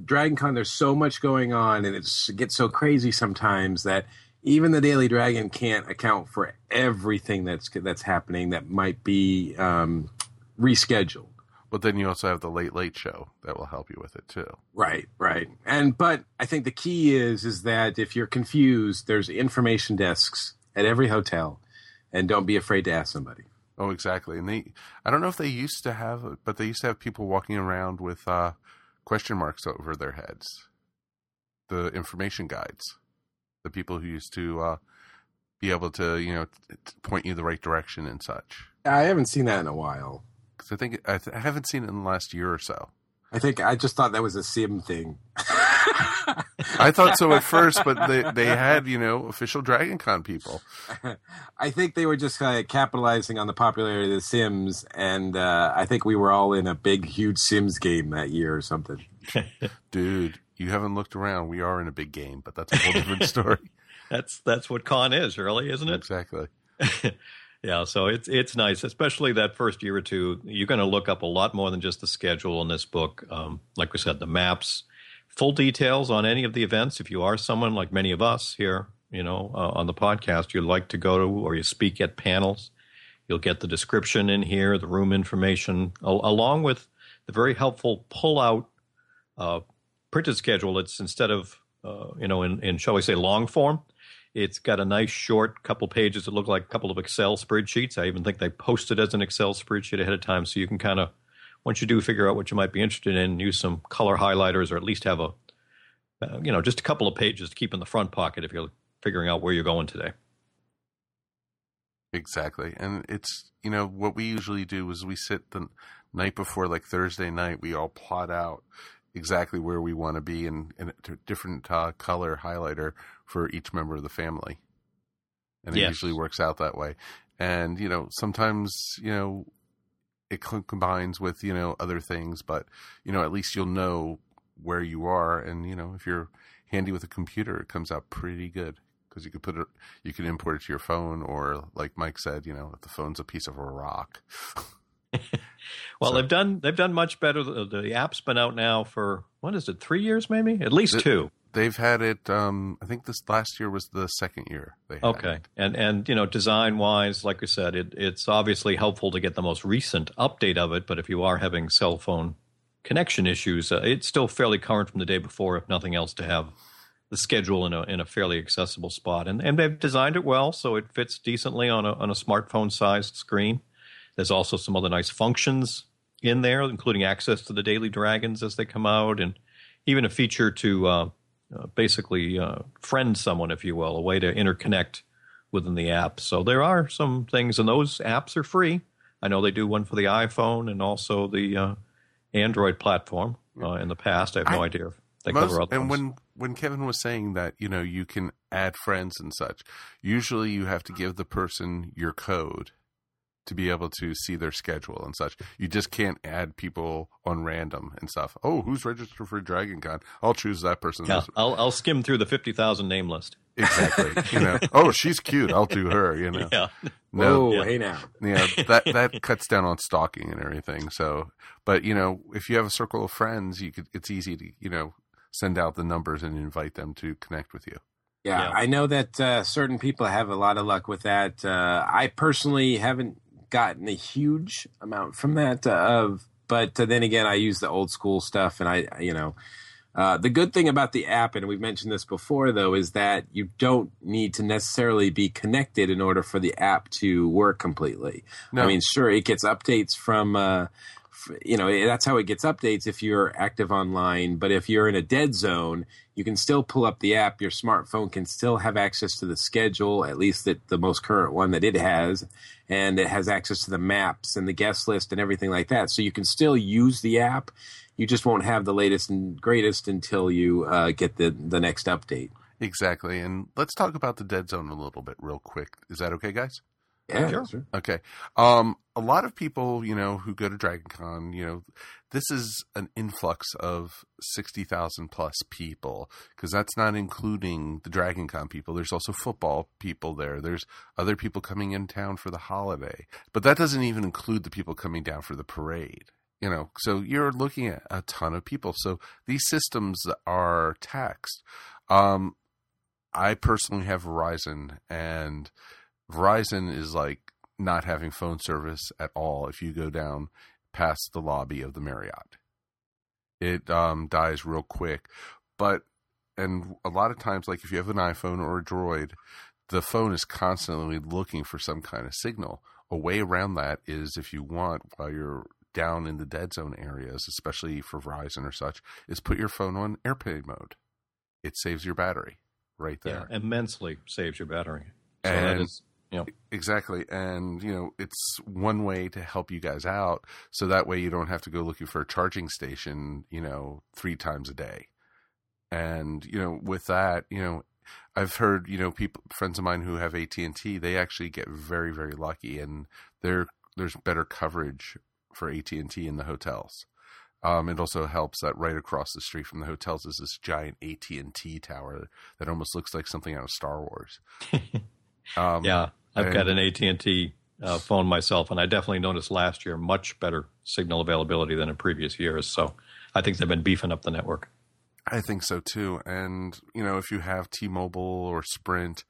Dragon Con, there's so much going on, and it's, it gets so crazy sometimes that even the Daily Dragon can't account for everything that's that's happening that might be um, rescheduled. But then you also have the Late Late Show that will help you with it too. Right, right. And but I think the key is is that if you're confused, there's information desks at every hotel, and don't be afraid to ask somebody. Oh, exactly. And they, I don't know if they used to have, but they used to have people walking around with uh, question marks over their heads. The information guides, the people who used to uh, be able to, you know, t- point you the right direction and such. I haven't seen that in a while. Because I think I, th- I haven't seen it in the last year or so. I think I just thought that was a sim thing. I thought so at first, but they they had you know official Dragon Con people. I think they were just uh, capitalizing on the popularity of The Sims, and uh, I think we were all in a big, huge Sims game that year or something. Dude, you haven't looked around. We are in a big game, but that's a whole different story. That's that's what con is, really, isn't it? exactly. Yeah, so it's it's nice, especially that first year or two. You're going to look up a lot more than just the schedule in this book. Um, like we said, the maps, full details on any of the events. If you are someone like many of us here, you know, uh, on the podcast, you'd like to go to or you speak at panels, you'll get the description in here, the room information, al- along with the very helpful pull-out uh, printed schedule. It's instead of uh, you know in, in shall we say long form. It's got a nice short couple pages that look like a couple of Excel spreadsheets. I even think they posted as an Excel spreadsheet ahead of time, so you can kind of, once you do figure out what you might be interested in, use some color highlighters or at least have a, uh, you know, just a couple of pages to keep in the front pocket if you're figuring out where you're going today. Exactly. And it's, you know, what we usually do is we sit the night before, like Thursday night, we all plot out exactly where we want to be in, in a different uh, color highlighter for each member of the family. And it Yes. usually works out that way. And, you know, sometimes, you know, it co- combines with, you know, other things, but, you know, at least you'll know where you are. And, you know, if you're handy with a computer, it comes out pretty good because you could put it, you can import it to your phone, or like Mike said, you know, if the phone's a piece of a rock. Well, So- they've done they've done much better. The, the app's been out now for what is it? Three years, maybe at least two. They've had it. Um, I think this last year was the second year they had Okay, it. and and you know, design wise, like I said, it, it's obviously helpful to get the most recent update of it. But if you are having cell phone connection issues, uh, it's still fairly current from the day before, if nothing else, to have the schedule in a in a fairly accessible spot. And and they've designed it well, so it fits decently on a on a smartphone sized screen. There's also some other nice functions in there, including access to the daily dragons as they come out, and even a feature to uh, uh, basically uh, friend someone, if you will, a way to interconnect within the app. So there are some things, and those apps are free. I know they do one for the iPhone and also the uh, Android platform uh, in the past. I have no I- idea if they Most- cover other and ones. when when Kevin was saying that, you know, you can add friends and such. Usually, you have to give the person your code to be able to see their schedule and such. You just can't add people on random and stuff. Oh, who's registered for Dragon Con? I'll choose that person. yeah, I'll, I'll skim through the 50,000 name list. Exactly. you know, oh, she's cute. I'll do her. You know, Yeah. no, Whoa, yeah. hey now. yeah, that that cuts down on stalking and everything. So, but you know, if you have a circle of friends, you could. It's easy to you know send out the numbers and invite them to connect with you. Yeah, Yeah. I know that uh, certain people have a lot of luck with that. Uh, I personally haven't gotten a huge amount from that. Uh, of, but uh, then again, I use the old school stuff, and I, you know, uh, the good thing about the app, and we've mentioned this before, though, is that you don't need to necessarily be connected in order for the app to work completely. No. I mean, sure, it gets updates from. Uh, you know that's how it gets updates if you're active online but if you're in a dead zone you can still pull up the app your smartphone can still have access to the schedule at least the, the most current one that it has and it has access to the maps and the guest list and everything like that so you can still use the app you just won't have the latest and greatest until you uh, get the the next update Exactly. And let's talk about the dead zone a little bit real quick. Is that okay, guys? yeah Sure. sure. Okay. Um, a lot of people, you know, who go to Dragon Con, you know, this is an influx of 60,000 plus people because that's not including the Dragon Con people. There's also football people there. There's other people coming in town for the holiday, but that doesn't even include the people coming down for the parade. You know, so you're looking at a ton of people. So these systems are taxed. Um, I personally have Verizon, and Verizon is like not having phone service at all if you go down past the lobby of the Marriott. It um, dies real quick. But, and a lot of times, like if you have an iPhone or a Droid, the phone is constantly looking for some kind of signal. A way around that is if you want, while you're down in the dead zone areas, especially for Verizon or such, is put your phone on airplane mode. It saves your battery right Yeah, there. immensely saves your battery. So And- is, you know, Exactly. And, you know, it's one way to help you guys out. So that way you don't have to go looking for a charging station, you know, three times a day. and you know with that you know I've heard you know people friends of mine who have AT and T they actually get very very lucky and there there's better coverage for AT and T in the hotels. Um, it also helps that right across the street from the hotels is this giant AT and T tower that almost looks like something out of Star Wars. Um, yeah, I've and, got an AT and T uh, phone myself, and I definitely noticed last year much better signal availability than in previous years. So I think they've been beefing up the network. I think so too. And you know, if you have T-Mobile or Sprint,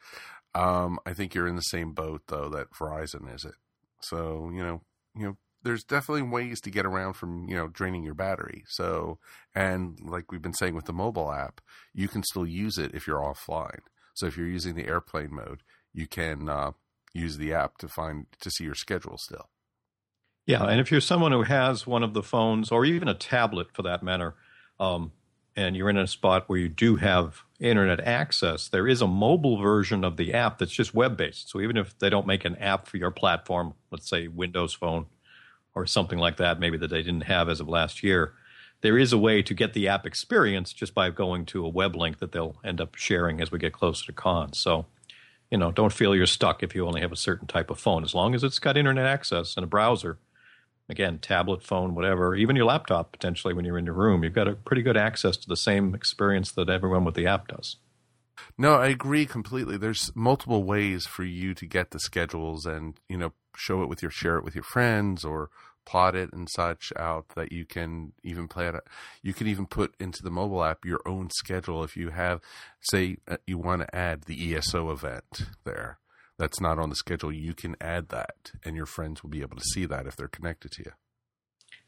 um, I think you're in the same boat though that Verizon is it. So you know, you know, there's definitely ways to get around from you know draining your battery. So and like we've been saying with the mobile app, you can still use it if you're offline. So if you're using the airplane mode, you can uh, use the app to find to see your schedule still. Yeah, and if you're someone who has one of the phones or even a tablet for that matter, um, and you're in a spot where you do have internet access, there is a mobile version of the app that's just web based. So even if they don't make an app for your platform, let's say Windows Phone or something like that, maybe that they didn't have as of last year, there is a way to get the app experience just by going to a web link that they'll end up sharing as we get closer to con. So you know, don't feel you're stuck if you only have a certain type of phone. As long as it's got internet access and a browser, again, tablet, phone, whatever, even your laptop potentially when you're in your room, you've got a pretty good access to the same experience that everyone with the app does. No, I agree completely. There's multiple ways for you to get the schedules and, you know, show it with your share it with your friends or plot it and such out that you can even play it. You can even put into the mobile app your own schedule if you have, say, uh, you want to add the ESO event there. That's not on the schedule. You can add that, and your friends will be able to see that if they're connected to you.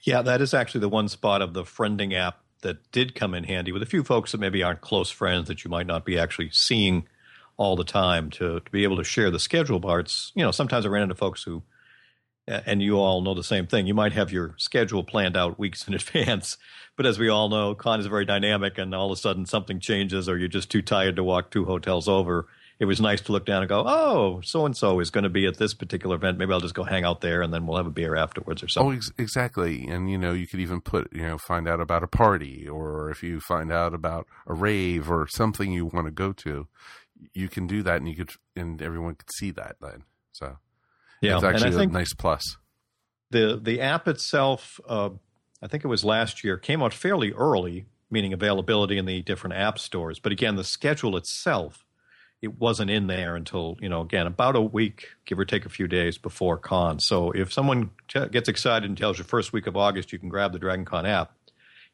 Yeah, that is actually the one spot of the friending app that did come in handy with a few folks that maybe aren't close friends that you might not be actually seeing all the time to, to be able to share the schedule parts. You know, sometimes I ran into folks who and you all know the same thing. You might have your schedule planned out weeks in advance, but as we all know, con is very dynamic, and all of a sudden something changes, or you're just too tired to walk two hotels over. It was nice to look down and go, oh, so and so is going to be at this particular event. Maybe I'll just go hang out there, and then we'll have a beer afterwards or something. Oh, ex- exactly. And you know, you could even put, you know, find out about a party, or if you find out about a rave or something you want to go to, you can do that, and you could, and everyone could see that then. So yeah, it's actually a nice plus. The the app itself, uh, I think it was last year, came out fairly early, meaning availability in the different app stores. But again, the schedule itself, it wasn't in there until you know again about a week, give or take a few days before con. So if someone t- gets excited and tells you first week of August you can grab the Dragon Con app,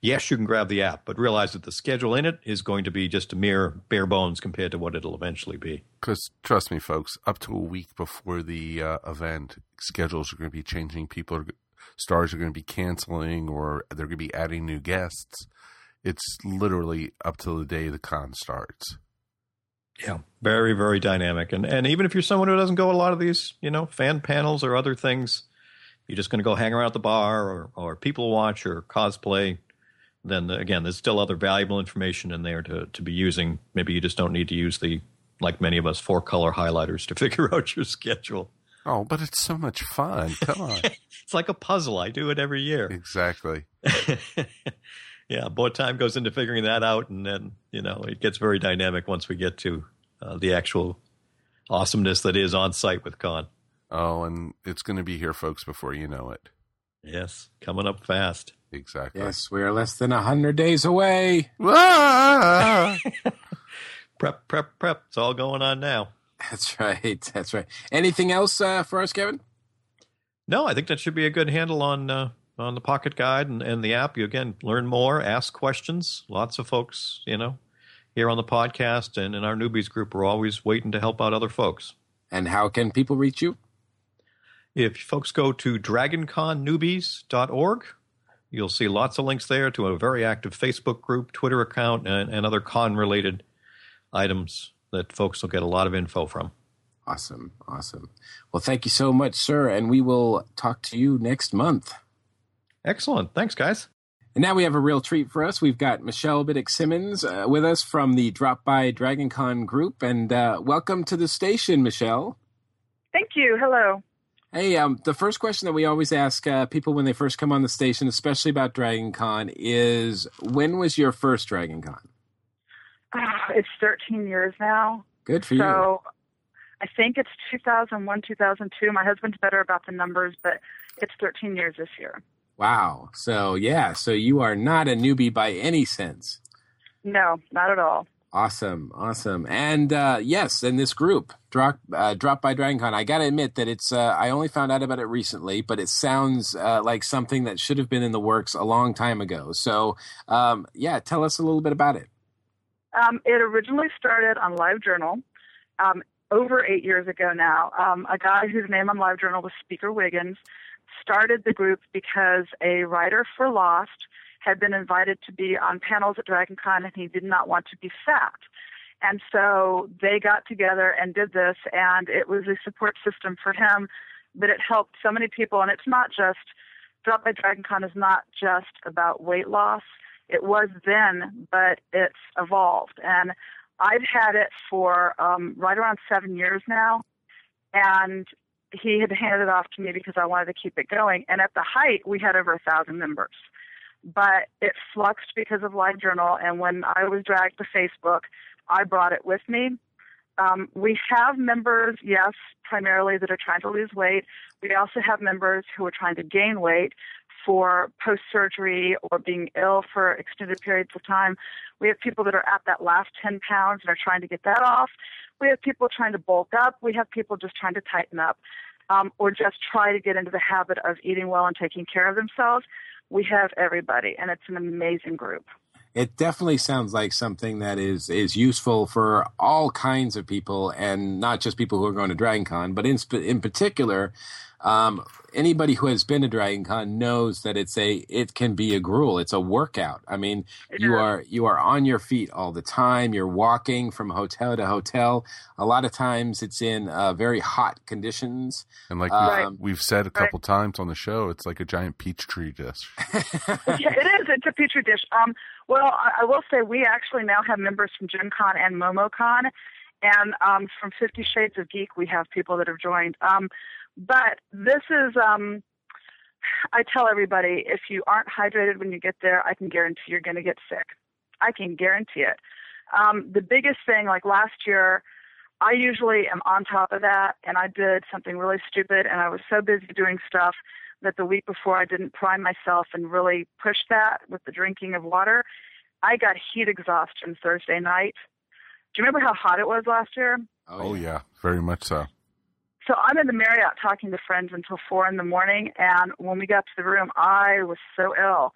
yes, you can grab the app, but realize that the schedule in it is going to be just a mere bare bones compared to what it'll eventually be. Because trust me, folks, up to a week before the uh, event, schedules are going to be changing. People are stars are going to be canceling, or they're going to be adding new guests. It's literally up to the day the con starts. Yeah, very very dynamic, and and even if you're someone who doesn't go to a lot of these, you know, fan panels or other things, you're just going to go hang around at the bar or or people watch or cosplay then again, there's still other valuable information in there to, to be using. Maybe you just don't need to use the, like many of us, four color highlighters to figure out your schedule. Oh, but it's so much fun. Come on. it's like a puzzle. I do it every year. Exactly. yeah, more time goes into figuring that out, and then, you know, it gets very dynamic once we get to uh, the actual awesomeness that is on site with Con. Oh, and it's going to be here, folks, before you know it. Yes, coming up fast. Exactly. Yes, we are less than a hundred days away. prep, prep, prep. It's all going on now. That's right. That's right. Anything else uh, for us, Kevin? No, I think that should be a good handle on uh, on the Pocket Guide and, and the app. You again learn more, ask questions. Lots of folks, you know, here on the podcast and in our newbies group, we're always waiting to help out other folks. And how can people reach you? If folks go to dragonconnewbies.org, You'll see lots of links there to a very active Facebook group, Twitter account, and, and other con related items that folks will get a lot of info from. Awesome. Awesome. Well, thank you so much, sir. And we will talk to you next month. Excellent. Thanks, guys. And now we have a real treat for us. We've got Michelle Biddix-Simmons uh, with us from the Drop by DragonCon group. And uh, welcome to the station, Michelle. Thank you. Hello. Hey, um, the first question that we always ask uh, people when they first come on the station, especially about Dragon Con, is when was your first Dragon Con? it's 13 years now. Good for you. So I think it's 2001, 2002. My husband's better about the numbers, but it's 13 years this year. Wow. So yeah, so you are not a newbie by any sense. No, not at all. Awesome, awesome, and uh, yes, and this group, drop uh, drop by DragonCon. I got to admit that it's. Uh, I only found out about it recently, but it sounds uh, like something that should have been in the works a long time ago. So, um, yeah, tell us a little bit about it. Um, it originally started on LiveJournal um, over eight years ago now. Um, a guy whose name on LiveJournal was Speaker Wiggins started the group because a writer for Lost had been invited to be on panels at DragonCon and he did not want to be fat. And so they got together and did this, and it was a support system for him that it helped so many people. And it's not just, Drop by DragonCon is not just about weight loss. It was then, but it's evolved. And I've had it for um, right around seven years now. And he had handed it off to me because I wanted to keep it going. And at the height, we had over a thousand members but it fluxed because of LiveJournal. And when I was dragged to Facebook, I brought it with me. Um, we have members, yes, primarily that are trying to lose weight. We also have members who are trying to gain weight for post surgery or being ill for extended periods of time. We have people that are at that last 10 pounds and are trying to get that off. We have people trying to bulk up. We have people just trying to tighten up um, or just try to get into the habit of eating well and taking care of themselves we have everybody, and it's an amazing group. It definitely sounds like something that is is useful for all kinds of people, and not just people who are going to DragonCon, but in in particular, um, anybody who has been to Dragon Con knows that it's a it can be a gruel. It's a workout. I mean, you are you are on your feet all the time. You're walking from hotel to hotel. A lot of times, it's in uh, very hot conditions. And like um, we've, we've, said a couple right. times on the show, it's like a giant peach tree dish. yeah, it is. It's a petri dish. Um, well, I, I will say we actually now have members from Gen Con and MomoCon. And um, from Fifty Shades of Geek, we have people that have joined. Um, but this is, um, I tell everybody, if you aren't hydrated when you get there, I can guarantee you're going to get sick. I can guarantee it. Um, the biggest thing, like last year, I usually am on top of that, and I did something really stupid, and I was so busy doing stuff that the week before I didn't prime myself and really push that with the drinking of water. I got heat exhaustion Thursday night. Do you remember how hot it was last year? Oh, yeah, oh, yeah very much so. So I'm in the Marriott talking to friends until four in the morning, and when we got to the room, I was so ill.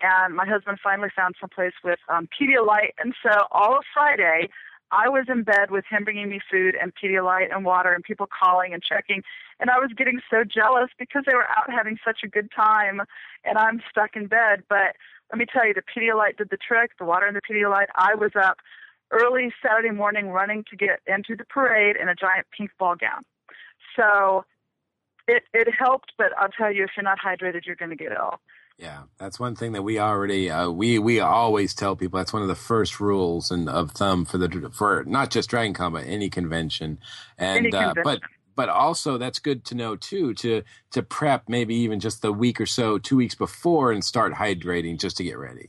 And my husband finally found some place with um, Pedialyte, and so all of Friday, I was in bed with him bringing me food and Pedialyte and water, and people calling and checking. And I was getting so jealous because they were out having such a good time, and I'm stuck in bed. But let me tell you, the Pedialyte did the trick. The water and the Pedialyte. I was up early Saturday morning running to get into the parade in a giant pink ball gown. So it it helped, but I'll tell you, if you're not hydrated, you're going to get ill. Yeah, that's one thing that we already uh, we we always tell people. That's one of the first rules and of thumb for the for not just Dragon Con but any convention. And any convention. Uh, but but also that's good to know too to to prep maybe even just the week or so, two weeks before, and start hydrating just to get ready.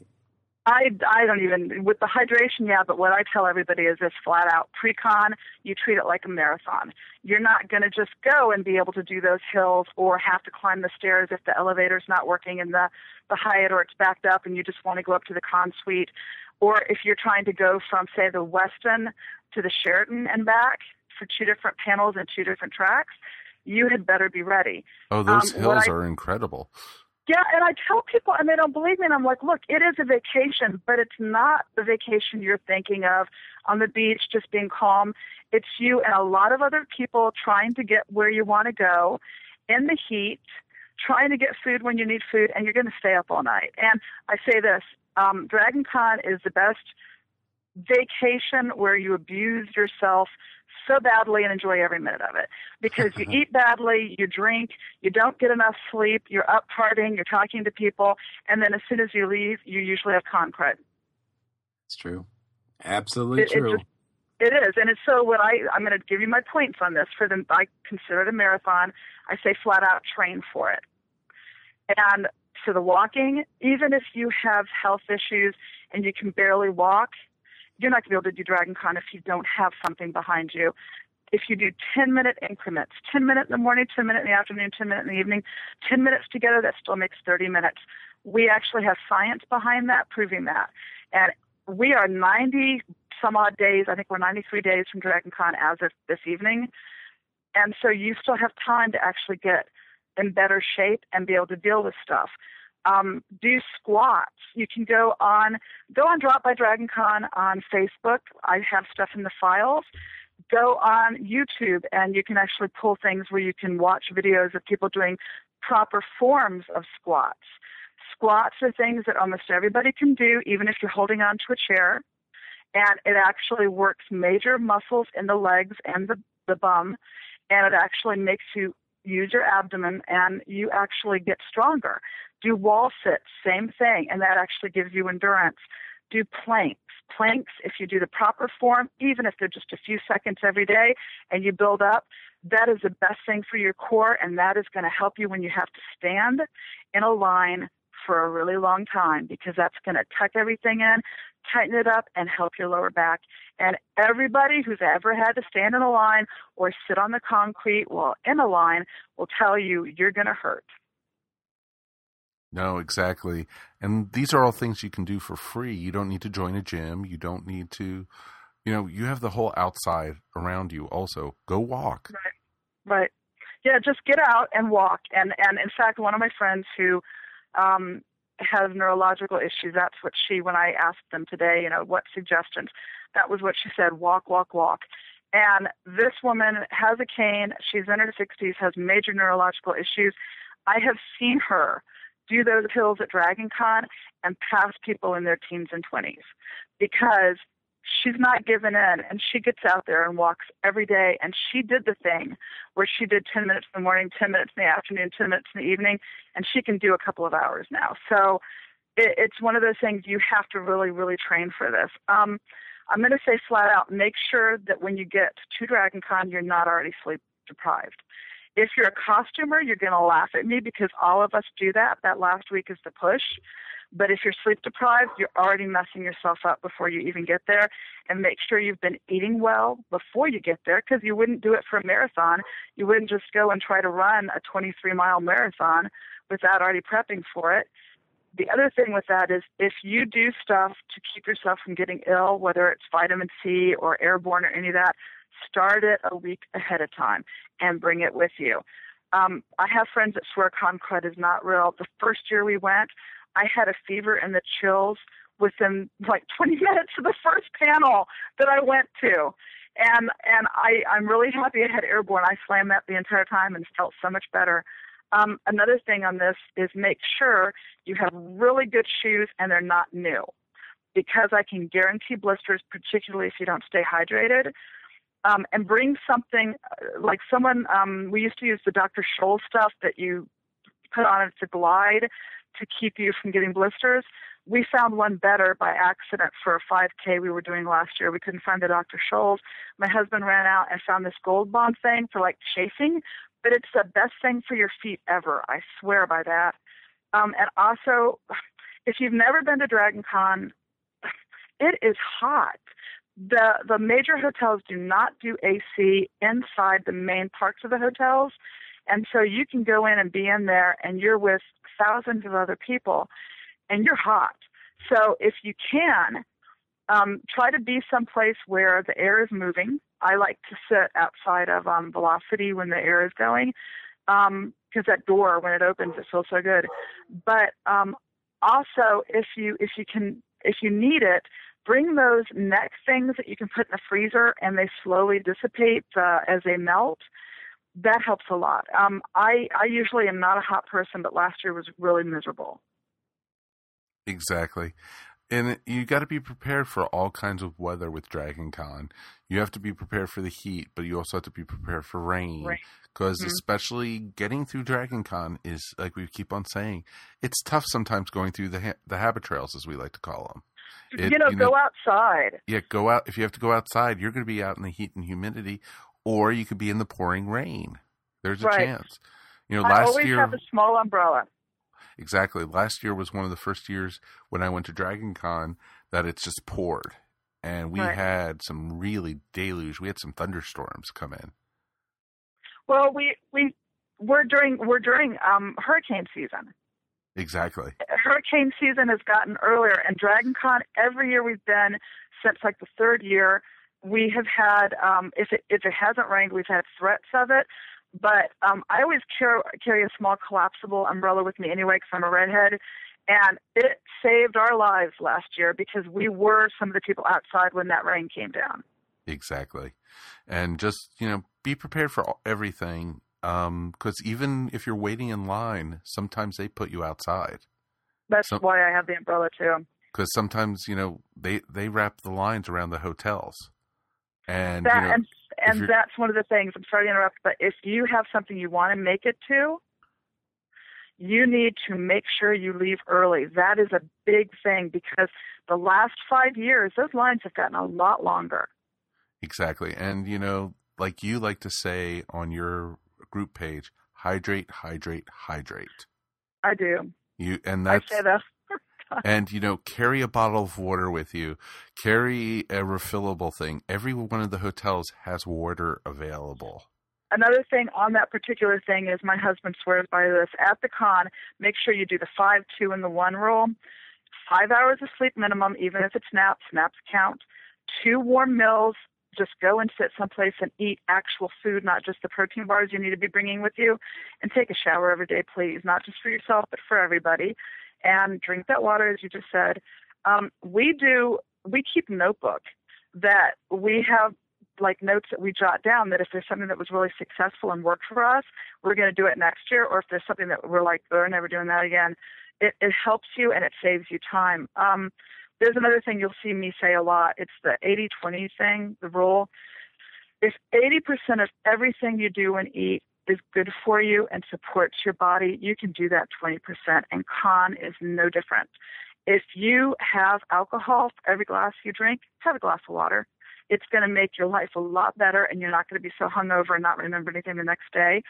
I, I don't even with the hydration, yeah. But what I tell everybody is this flat out: pre-con, you treat it like a marathon. You're not going to just go and be able to do those hills or have to climb the stairs if the elevator's not working in the the Hyatt or it's backed up and you just want to go up to the con suite, or if you're trying to go from say the Westin to the Sheraton and back for two different panels and two different tracks. You had better be ready. Oh, those um, hills I, are incredible. Yeah, and I tell people, and they don't believe me, and I'm like, look, it is a vacation, but it's not the vacation you're thinking of on the beach, just being calm. It's you and a lot of other people trying to get where you want to go in the heat, trying to get food when you need food, and you're going to stay up all night. And I say this um, Dragon Con is the best vacation where you abuse yourself so badly and enjoy every minute of it because you eat badly, you drink, you don't get enough sleep, you're up partying, you're talking to people, and then as soon as you leave, you usually have con crud. It's true. Absolutely it, true. It, just, it is, and it's so. What I I'm going to give you my points on this. For them, I consider it a marathon. I say flat out train for it. And for the walking, even if you have health issues and you can barely walk, you're not going to be able to do Dragon Con if you don't have something behind you. If you do 10 minute increments, 10 minutes in the morning, 10 minutes in the afternoon, 10 minutes in the evening, 10 minutes together, that still makes 30 minutes. We actually have science behind that proving that. And we are 90 some odd days, I think we're 93 days from Dragon Con as of this evening. And so you still have time to actually get in better shape and be able to deal with stuff. Um, do squats. You can go on go on Drop by Dragon Con on Facebook. I have stuff in the files. Go on YouTube and you can actually pull things where you can watch videos of people doing proper forms of squats. Squats are things that almost everybody can do, even if you're holding on to a chair. And it actually works major muscles in the legs and the, the bum. And it actually makes you use your abdomen and you actually get stronger. Do wall sits, same thing, and that actually gives you endurance. Do planks. Planks, if you do the proper form, even if they're just a few seconds every day and you build up, that is the best thing for your core and that is going to help you when you have to stand in a line for a really long time because that's going to tuck everything in, tighten it up, and help your lower back. And everybody who's ever had to stand in a line or sit on the concrete while in a line will tell you you're going to hurt. No, exactly. And these are all things you can do for free. You don't need to join a gym. You don't need to, you know, you have the whole outside around you also. Go walk. Right. Right. Yeah, just get out and walk. And and in fact, one of my friends who um, has neurological issues. That's what she, when I asked them today, you know, what suggestions, that was what she said walk, walk, walk. And this woman has a cane. She's in her 60s, has major neurological issues. I have seen her do those hills at Dragon Con and pass people in their teens and 20s because she's not given in and she gets out there and walks every day and she did the thing where she did 10 minutes in the morning 10 minutes in the afternoon 10 minutes in the evening and she can do a couple of hours now. So it, it's one of those things you have to really really train for this. Um, i'm going to say flat out make sure that when you get to dragon con you're not already sleep deprived if you're a costumer you're going to laugh at me because all of us do that that last week is the push but if you're sleep deprived, you're already messing yourself up before you even get there. And make sure you've been eating well before you get there because you wouldn't do it for a marathon. You wouldn't just go and try to run a 23 mile marathon without already prepping for it. The other thing with that is if you do stuff to keep yourself from getting ill, whether it's vitamin C or airborne or any of that, start it a week ahead of time and bring it with you. Um, I have friends that swear con crud is not real. The first year we went, I had a fever and the chills within like 20 minutes of the first panel that I went to. And and I I'm really happy I had airborne. I slammed that the entire time and felt so much better. Um, another thing on this is make sure you have really good shoes and they're not new, because I can guarantee blisters, particularly if you don't stay hydrated. Um, and bring something uh, like someone um, we used to use the Dr. Scholl stuff that you put on it to glide to keep you from getting blisters. We found one better by accident for a 5K we were doing last year. We couldn't find the Dr. Scholl's. My husband ran out and found this gold bond thing for like chafing, but it's the best thing for your feet ever. I swear by that. Um, and also, if you've never been to Dragon Con, it is hot. The the major hotels do not do AC inside the main parts of the hotels. And so you can go in and be in there and you're with thousands of other people and you're hot. So if you can, um, try to be someplace where the air is moving. I like to sit outside of um, velocity when the air is going because um, that door when it opens it feels so good. But um, also if you if you can if you need it, bring those neck things that you can put in the freezer and they slowly dissipate uh, as they melt that helps a lot. Um, I I usually am not a hot person, but last year was really miserable. Exactly. And you got to be prepared for all kinds of weather with Dragon Con. You have to be prepared for the heat, but you also have to be prepared for rain. Because mm-hmm. especially getting through Dragon Con is, like we keep on saying, it's tough sometimes going through the ha- the habit trails, as we like to call them. It, you, know, you know, go outside. Yeah, go out. If you have to go outside, you're going to be out in the heat and humidity, or you could be in the pouring rain. There's a right. chance. You know, I last always year have a small umbrella. Exactly. Last year was one of the first years when I went to Dragon Con that it's just poured. and we Right. had some really deluge. We had some thunderstorms come in. Well, we we we're during we're during um, hurricane season. Exactly. Hurricane season has gotten earlier, and Dragon Con every year we've been since like the third year. We have had um, if it if it hasn't rained, we've had threats of it. But um, I always carry carry a small collapsible umbrella with me anyway because I'm a redhead, and it saved our lives last year because we were some of the people outside when that rain came down. Exactly. And just, you know, be prepared for everything. Um, because even if you're waiting in line, sometimes they put you outside. That's So- why I have the umbrella too. Because sometimes, you know, they, they wrap the lines around the hotels. And, that you know, and and that's one of the things. I'm sorry to interrupt, but if you have something you want to make it to, you need to make sure you leave early. That is a big thing because the last five years, those lines have gotten a lot longer. exactly. And, you know, like you like to say on your group page, hydrate, hydrate, hydrate. I do. You and I that's say that. and you know carry a bottle of water with you carry a refillable thing every one of the hotels has water available Another thing on that particular thing is my husband swears by this. At the con, make sure you do the five, two, and the one rule. Five hours of sleep minimum, even if it's naps. Naps count. Two warm meals. Just go and sit someplace and eat actual food, not just the protein bars you need to be bringing with you. And take a shower every day, please, not just for yourself, but for everybody. And drink that water, as you just said. Um, we do. We keep notebook that we have like notes that we jot down that if there's something that was really successful and worked for us, we're going to do it next year. Or if there's something that we're like, we're never doing that again, it, it helps you and it saves you time. Um, there's another thing you'll see me say a lot. It's the 80-20 thing, the rule. If 80% of everything you do and eat is good for you and supports your body, you can do that 20%. And con is no different. If you have alcohol for every glass you drink, have a glass of water it's going to make your life a lot better and you're not going to be so hungover and not remember anything the next day.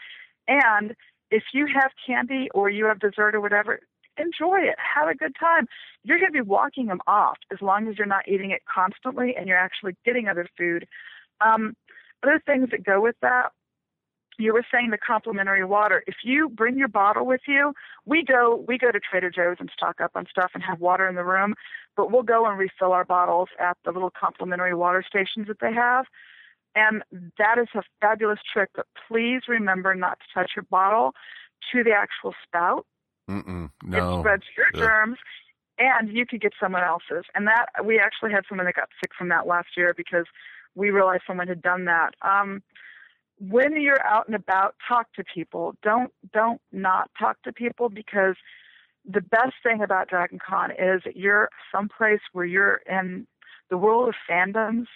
And if you have candy or you have dessert or whatever, enjoy it. Have a good time. You're going to be walking them off as long as you're not eating it constantly and you're actually getting other food. Um, other things that go with that, you were saying the complimentary water. If you bring your bottle with you, we go we go to Trader Joe's and stock up on stuff and have water in the room, but we'll go and refill our bottles at the little complimentary water stations that they have. And that is a fabulous trick, but please remember not to touch your bottle to the actual spout. Mm-mm, no It spreads your Ugh. germs and you could get someone else's. And that we actually had someone that got sick from that last year because we realized someone had done that. Um, when you're out and about, talk to people. Don't don't not talk to people because the best thing about Dragon Con is that you're someplace where you're in the world of fandoms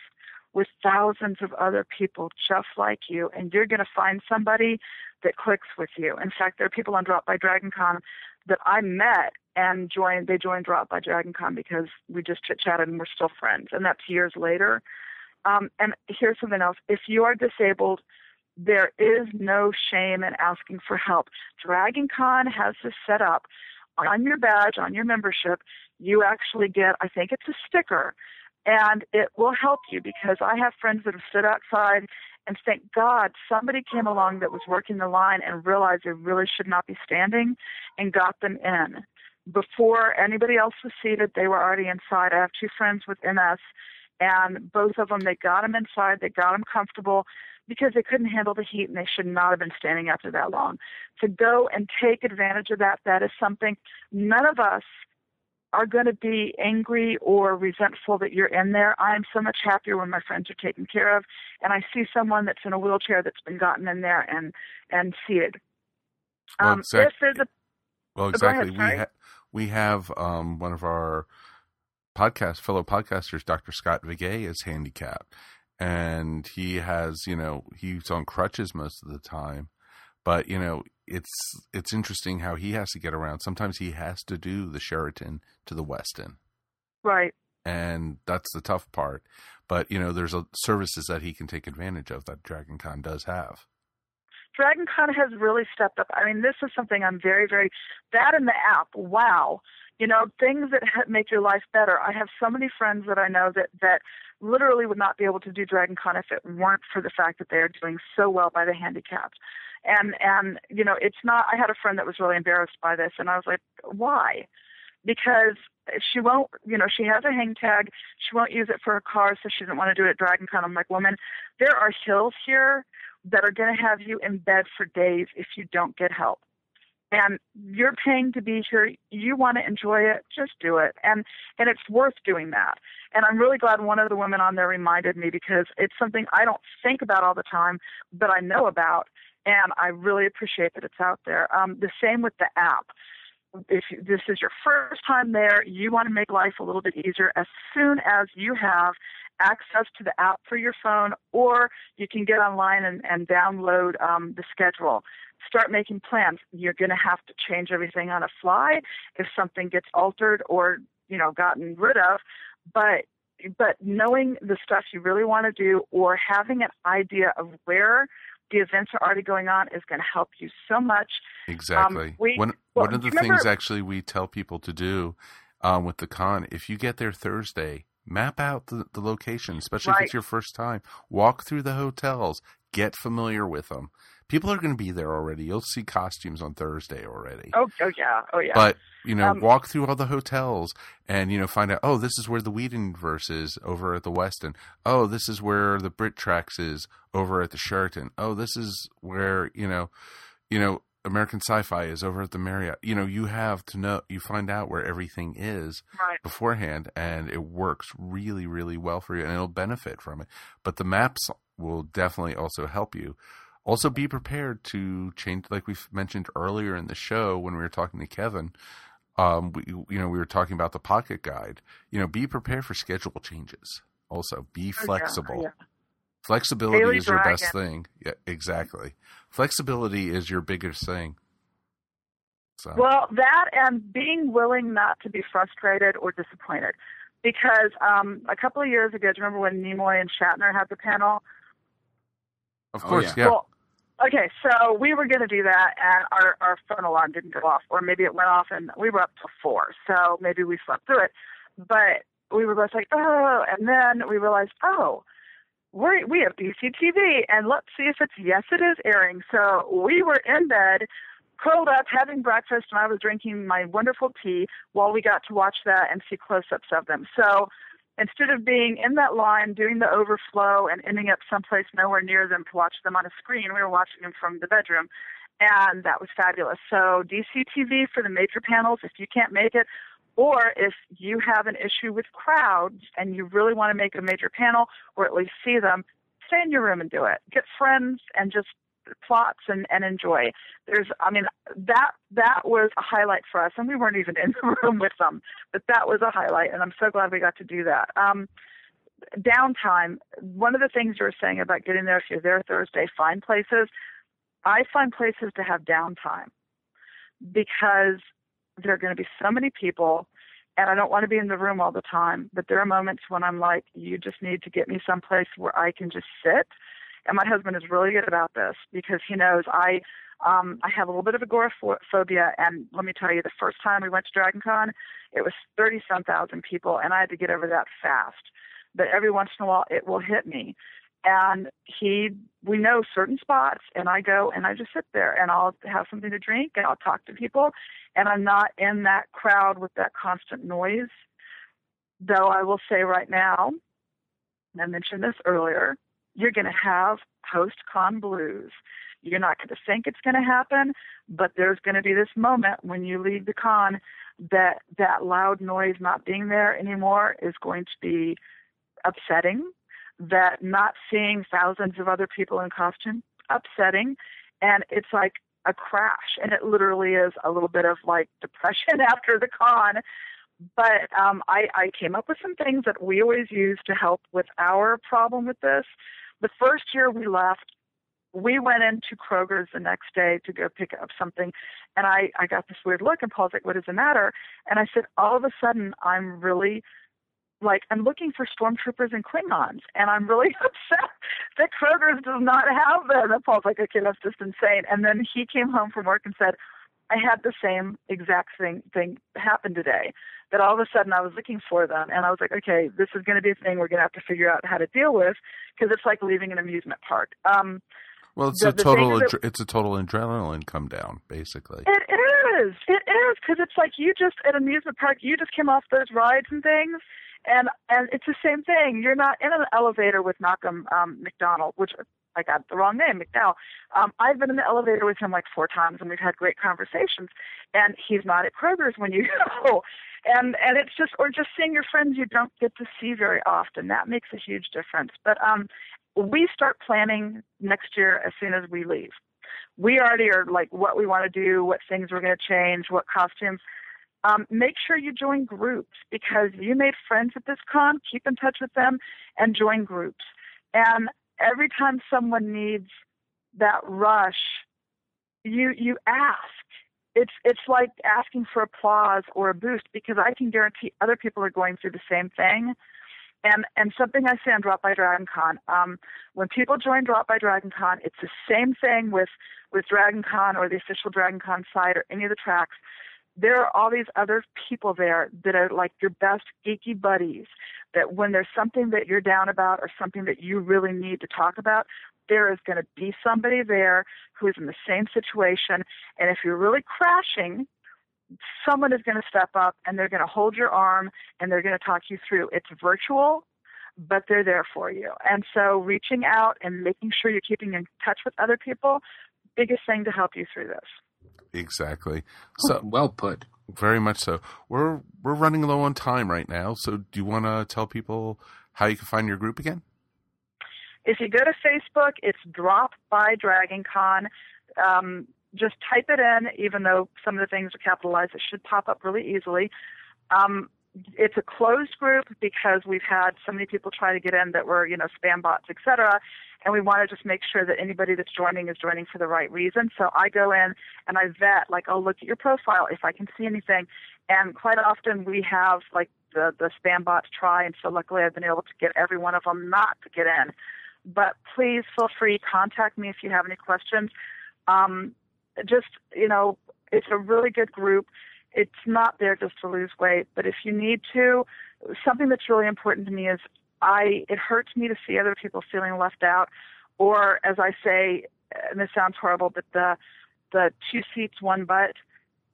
with thousands of other people just like you, and you're going to find somebody that clicks with you. In fact, there are people on Drop by Dragon Con that I met and joined. They joined Drop by Dragon Con because we just chit chatted and we're still friends, and that's years later. Um, and here's something else: if you are disabled, there is no shame in asking for help. Dragon Con has this set up on your badge, on your membership. You actually get, I think it's a sticker, and it will help you because I have friends that have stood outside and thank God somebody came along that was working the line and realized they really should not be standing and got them in. Before anybody else was seated, they were already inside. I have two friends with MS, and both of them, they got them inside, they got them comfortable because they couldn't handle the heat and they should not have been standing after that long. To go and take advantage of that, that is something none of us are going to be angry or resentful that you're in there. I'm so much happier when my friends are taken care of and I see someone that's in a wheelchair that's been gotten in there and and seated. Well, Um, exact- if there's a well ahead, exactly we ha- we have um, one of our podcast fellow podcasters dr scott viguie is handicapped and he has you know he's on crutches most of the time but you know it's it's interesting how he has to get around sometimes he has to do the sheraton to the westin right, and that's the tough part but you know there's a, services that he can take advantage of that dragon con does have Dragon Con has really stepped up. I mean, this is something I'm very, very that in the app. Wow, You know, things that make your life better. I have so many friends that I know that that literally would not be able to do Dragon Con if it weren't for the fact that they are doing so well by the handicapped. And and you know, it's not. I had a friend that was really embarrassed by this, and I was like, why? Because she won't, you know, she has a hang tag. She won't use it for her car, so she doesn't want to do it at Dragon Con. I'm like, woman, there are hills here that are going to have you in bed for days if you don't get help. And you're paying to be here. You want to enjoy it, just do it. And and it's worth doing that. And I'm really glad one of the women on there reminded me because it's something I don't think about all the time, but I know about. And I really appreciate that it's out there. Um, the same with the app if this is your first time there, you want to make life a little bit easier as soon as you have access to the app for your phone, or you can get online and, and download um, the schedule. Start making plans. You're going to have to change everything on a fly if something gets altered or you know gotten rid of, but but knowing the stuff you really want to do or having an idea of where the events are already going on is going to help you so much. Exactly. Um, we, one well, one of the remember, things actually we tell people to do um, with the con, if you get there Thursday, map out the, the location, especially if it's your first time. Walk through the hotels, get familiar with them. People are going to be there already. You'll see costumes on Thursday already. Oh, oh yeah, oh yeah. But you know, Um, walk through all the hotels and you know find out. Oh, this is where the Whedonverse is over at the Westin. Oh, this is where the Brit Tracks is over at the Sheraton. Oh, this is where you know, you know, American Sci-Fi is over at the Marriott. You know, you have to know. You find out where everything is right. beforehand, and it works really, really well for you, and it'll benefit from it. But the maps will definitely also help you. Also, be prepared to change, like we mentioned earlier in the show when we were talking to Kevin. Um, we, you know, we were talking about the pocket guide. You know, be prepared for schedule changes. Also, be Oh, yeah, flexible. yeah. Flexibility Daily is your best thing. Yeah, exactly. Flexibility is your biggest thing. So, Well, that and being willing not to be frustrated or disappointed. Because um, a couple of years ago, do you remember when Nimoy and Shatner had the panel? of Oh, course, yeah. yeah. Well, okay, so we were going to do that, and our, our phone alarm didn't go off, or maybe it went off, and we were up to four, so maybe we slept through it. But we were both like, oh, and then we realized, oh, we we have DCTV, and let's see if it's yes, it is airing. So we were in bed, curled up, having breakfast, and I was drinking my wonderful tea while we got to watch that and see close-ups of them. So instead of being in that line doing the overflow and ending up someplace nowhere near them to watch them on a screen, we were watching them from the bedroom. And that was fabulous. So DCTV for the major panels, if you can't make it, or if you have an issue with crowds and you really want to make a major panel or at least see them, stay in your room and do it. Get friends and just plots and, and enjoy. There's I mean that that was a highlight for us and we weren't even in the room with them. But that was a highlight and I'm so glad we got to do that. Um downtime, one of the things you were saying about getting there if you're there Thursday, find places. I find places to have downtime because there are going to be so many people and I don't want to be in the room all the time, but there are moments when I'm like, you just need to get me someplace where I can just sit. And my husband is really good about this because he knows I um I have a little bit of agoraphobia and let me tell you the first time we went to Dragon Con, it was 30 some thousand people and I had to get over that fast. But every once in a while it will hit me. And he we know certain spots and I go and I just sit there and I'll have something to drink and I'll talk to people and I'm not in that crowd with that constant noise. Though I will say right now, and I mentioned this earlier, you're going to have post con blues. You're not going to think it's going to happen, but there's going to be this moment when you leave the con that that loud noise not being there anymore is going to be upsetting. That not seeing thousands of other people in costume upsetting, and it's like a crash, and it literally is a little bit of like depression after the con. But um, I, I came up with some things that we always use to help with our problem with this. The first year we left, we went into Kroger's the next day to go pick up something, and I, I got this weird look, and Paul's like, "What is the matter?" And I said, "All of a sudden, I'm really like I'm looking for stormtroopers and Klingons, and I'm really upset that Kroger's does not have them." And Paul's like, "Okay, that's just insane." And then he came home from work and said, I had the same exact thing thing happen today. That all of a sudden I was looking for them, and I was like, okay, this is going to be a thing we're going to have to figure out how to deal with because it's like leaving an amusement park. Um, Well, it's The- a total. that- it's a total adrenaline come down, basically. It is. It is because it's like you just at an amusement park. You just came off those rides and things, and and it's the same thing. You're not in an elevator with Malcolm um, McDonald, which I got the wrong name, McDowell. Um, I've been in the elevator with him like four times, and we've had great conversations. And he's not at Kroger's when you go, and and it's just or just seeing your friends you don't get to see very often. That makes a huge difference. But um, we start planning next year as soon as we leave we already are like what we want to do, what things we're going to change, what costumes. Um, make sure you join groups because you made friends at this con. Keep in touch with them and join groups. And every time someone needs that rush, you you ask. It's it's like asking for applause or a boost because I can guarantee other people are going through the same thing. And and something I say on Drop by Dragon Con, um, when people join Drop by Dragon Con, it's the same thing with with Dragon Con or the official Dragon Con site or any of the tracks. There are all these other people there that are like your best geeky buddies. That when there's something that you're down about or something that you really need to talk about, there is going to be somebody there who is in the same situation. And if you're really crashing, someone is going to step up and they're going to hold your arm and they're going to talk you through. It's virtual, but they're there for you. And so reaching out and making sure you're keeping in touch with other people, biggest thing to help you through this. Exactly. So well put. very much so. We're we're running low on time right now. So do you want to tell people how you can find your group again? If you go to Facebook, it's Drop by Dragon Con. Um, just type it in, even though some of the things are capitalized, it should pop up really easily. Um, it's a closed group because we've had so many people try to get in that were, you know, spam bots, et cetera. And we want to just make sure that anybody that's joining is joining for the right reason. So I go in and I vet, like, I'll look at your profile if I can see anything. And quite often we have, like, the, the spam bots try. And so luckily I've been able to get every one of them not to get in. But please feel free, contact me if you have any questions. Um, just, you know, it's a really good group. It's not there just to lose weight, but if you need to, something that's really important to me is I it hurts me to see other people feeling left out, or as I say, and this sounds horrible, but the the two seats one butt.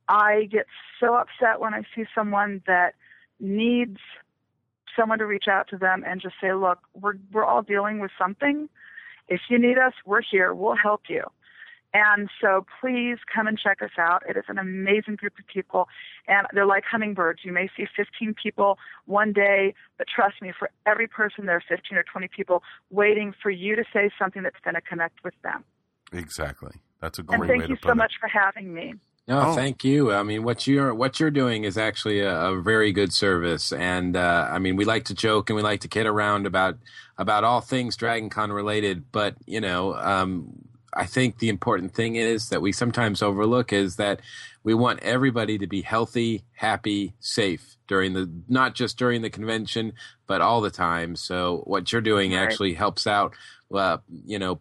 I get so upset when I see someone that needs someone to reach out to them and just say, look, we're we're all dealing with something. If you need us, we're here. We'll help you. And so please come and check us out. It is an amazing group of people, and they're like hummingbirds. You may see 15 people one day, but trust me, for every person, there are 15 or 20 people waiting for you to say something that's going to connect with them. Exactly. That's a great And thank way you to put so it. much for having me. No, Oh. thank you. I mean, what you're what you're doing is actually a, a very good service, and uh, I mean, we like to joke and we like to kid around about about all things Dragon Con related, but you know, um, I think the important thing is that we sometimes overlook is that we want everybody to be healthy, happy, safe during the not just during the convention, but all the time. So what you're doing Right. actually helps out. Uh, you know,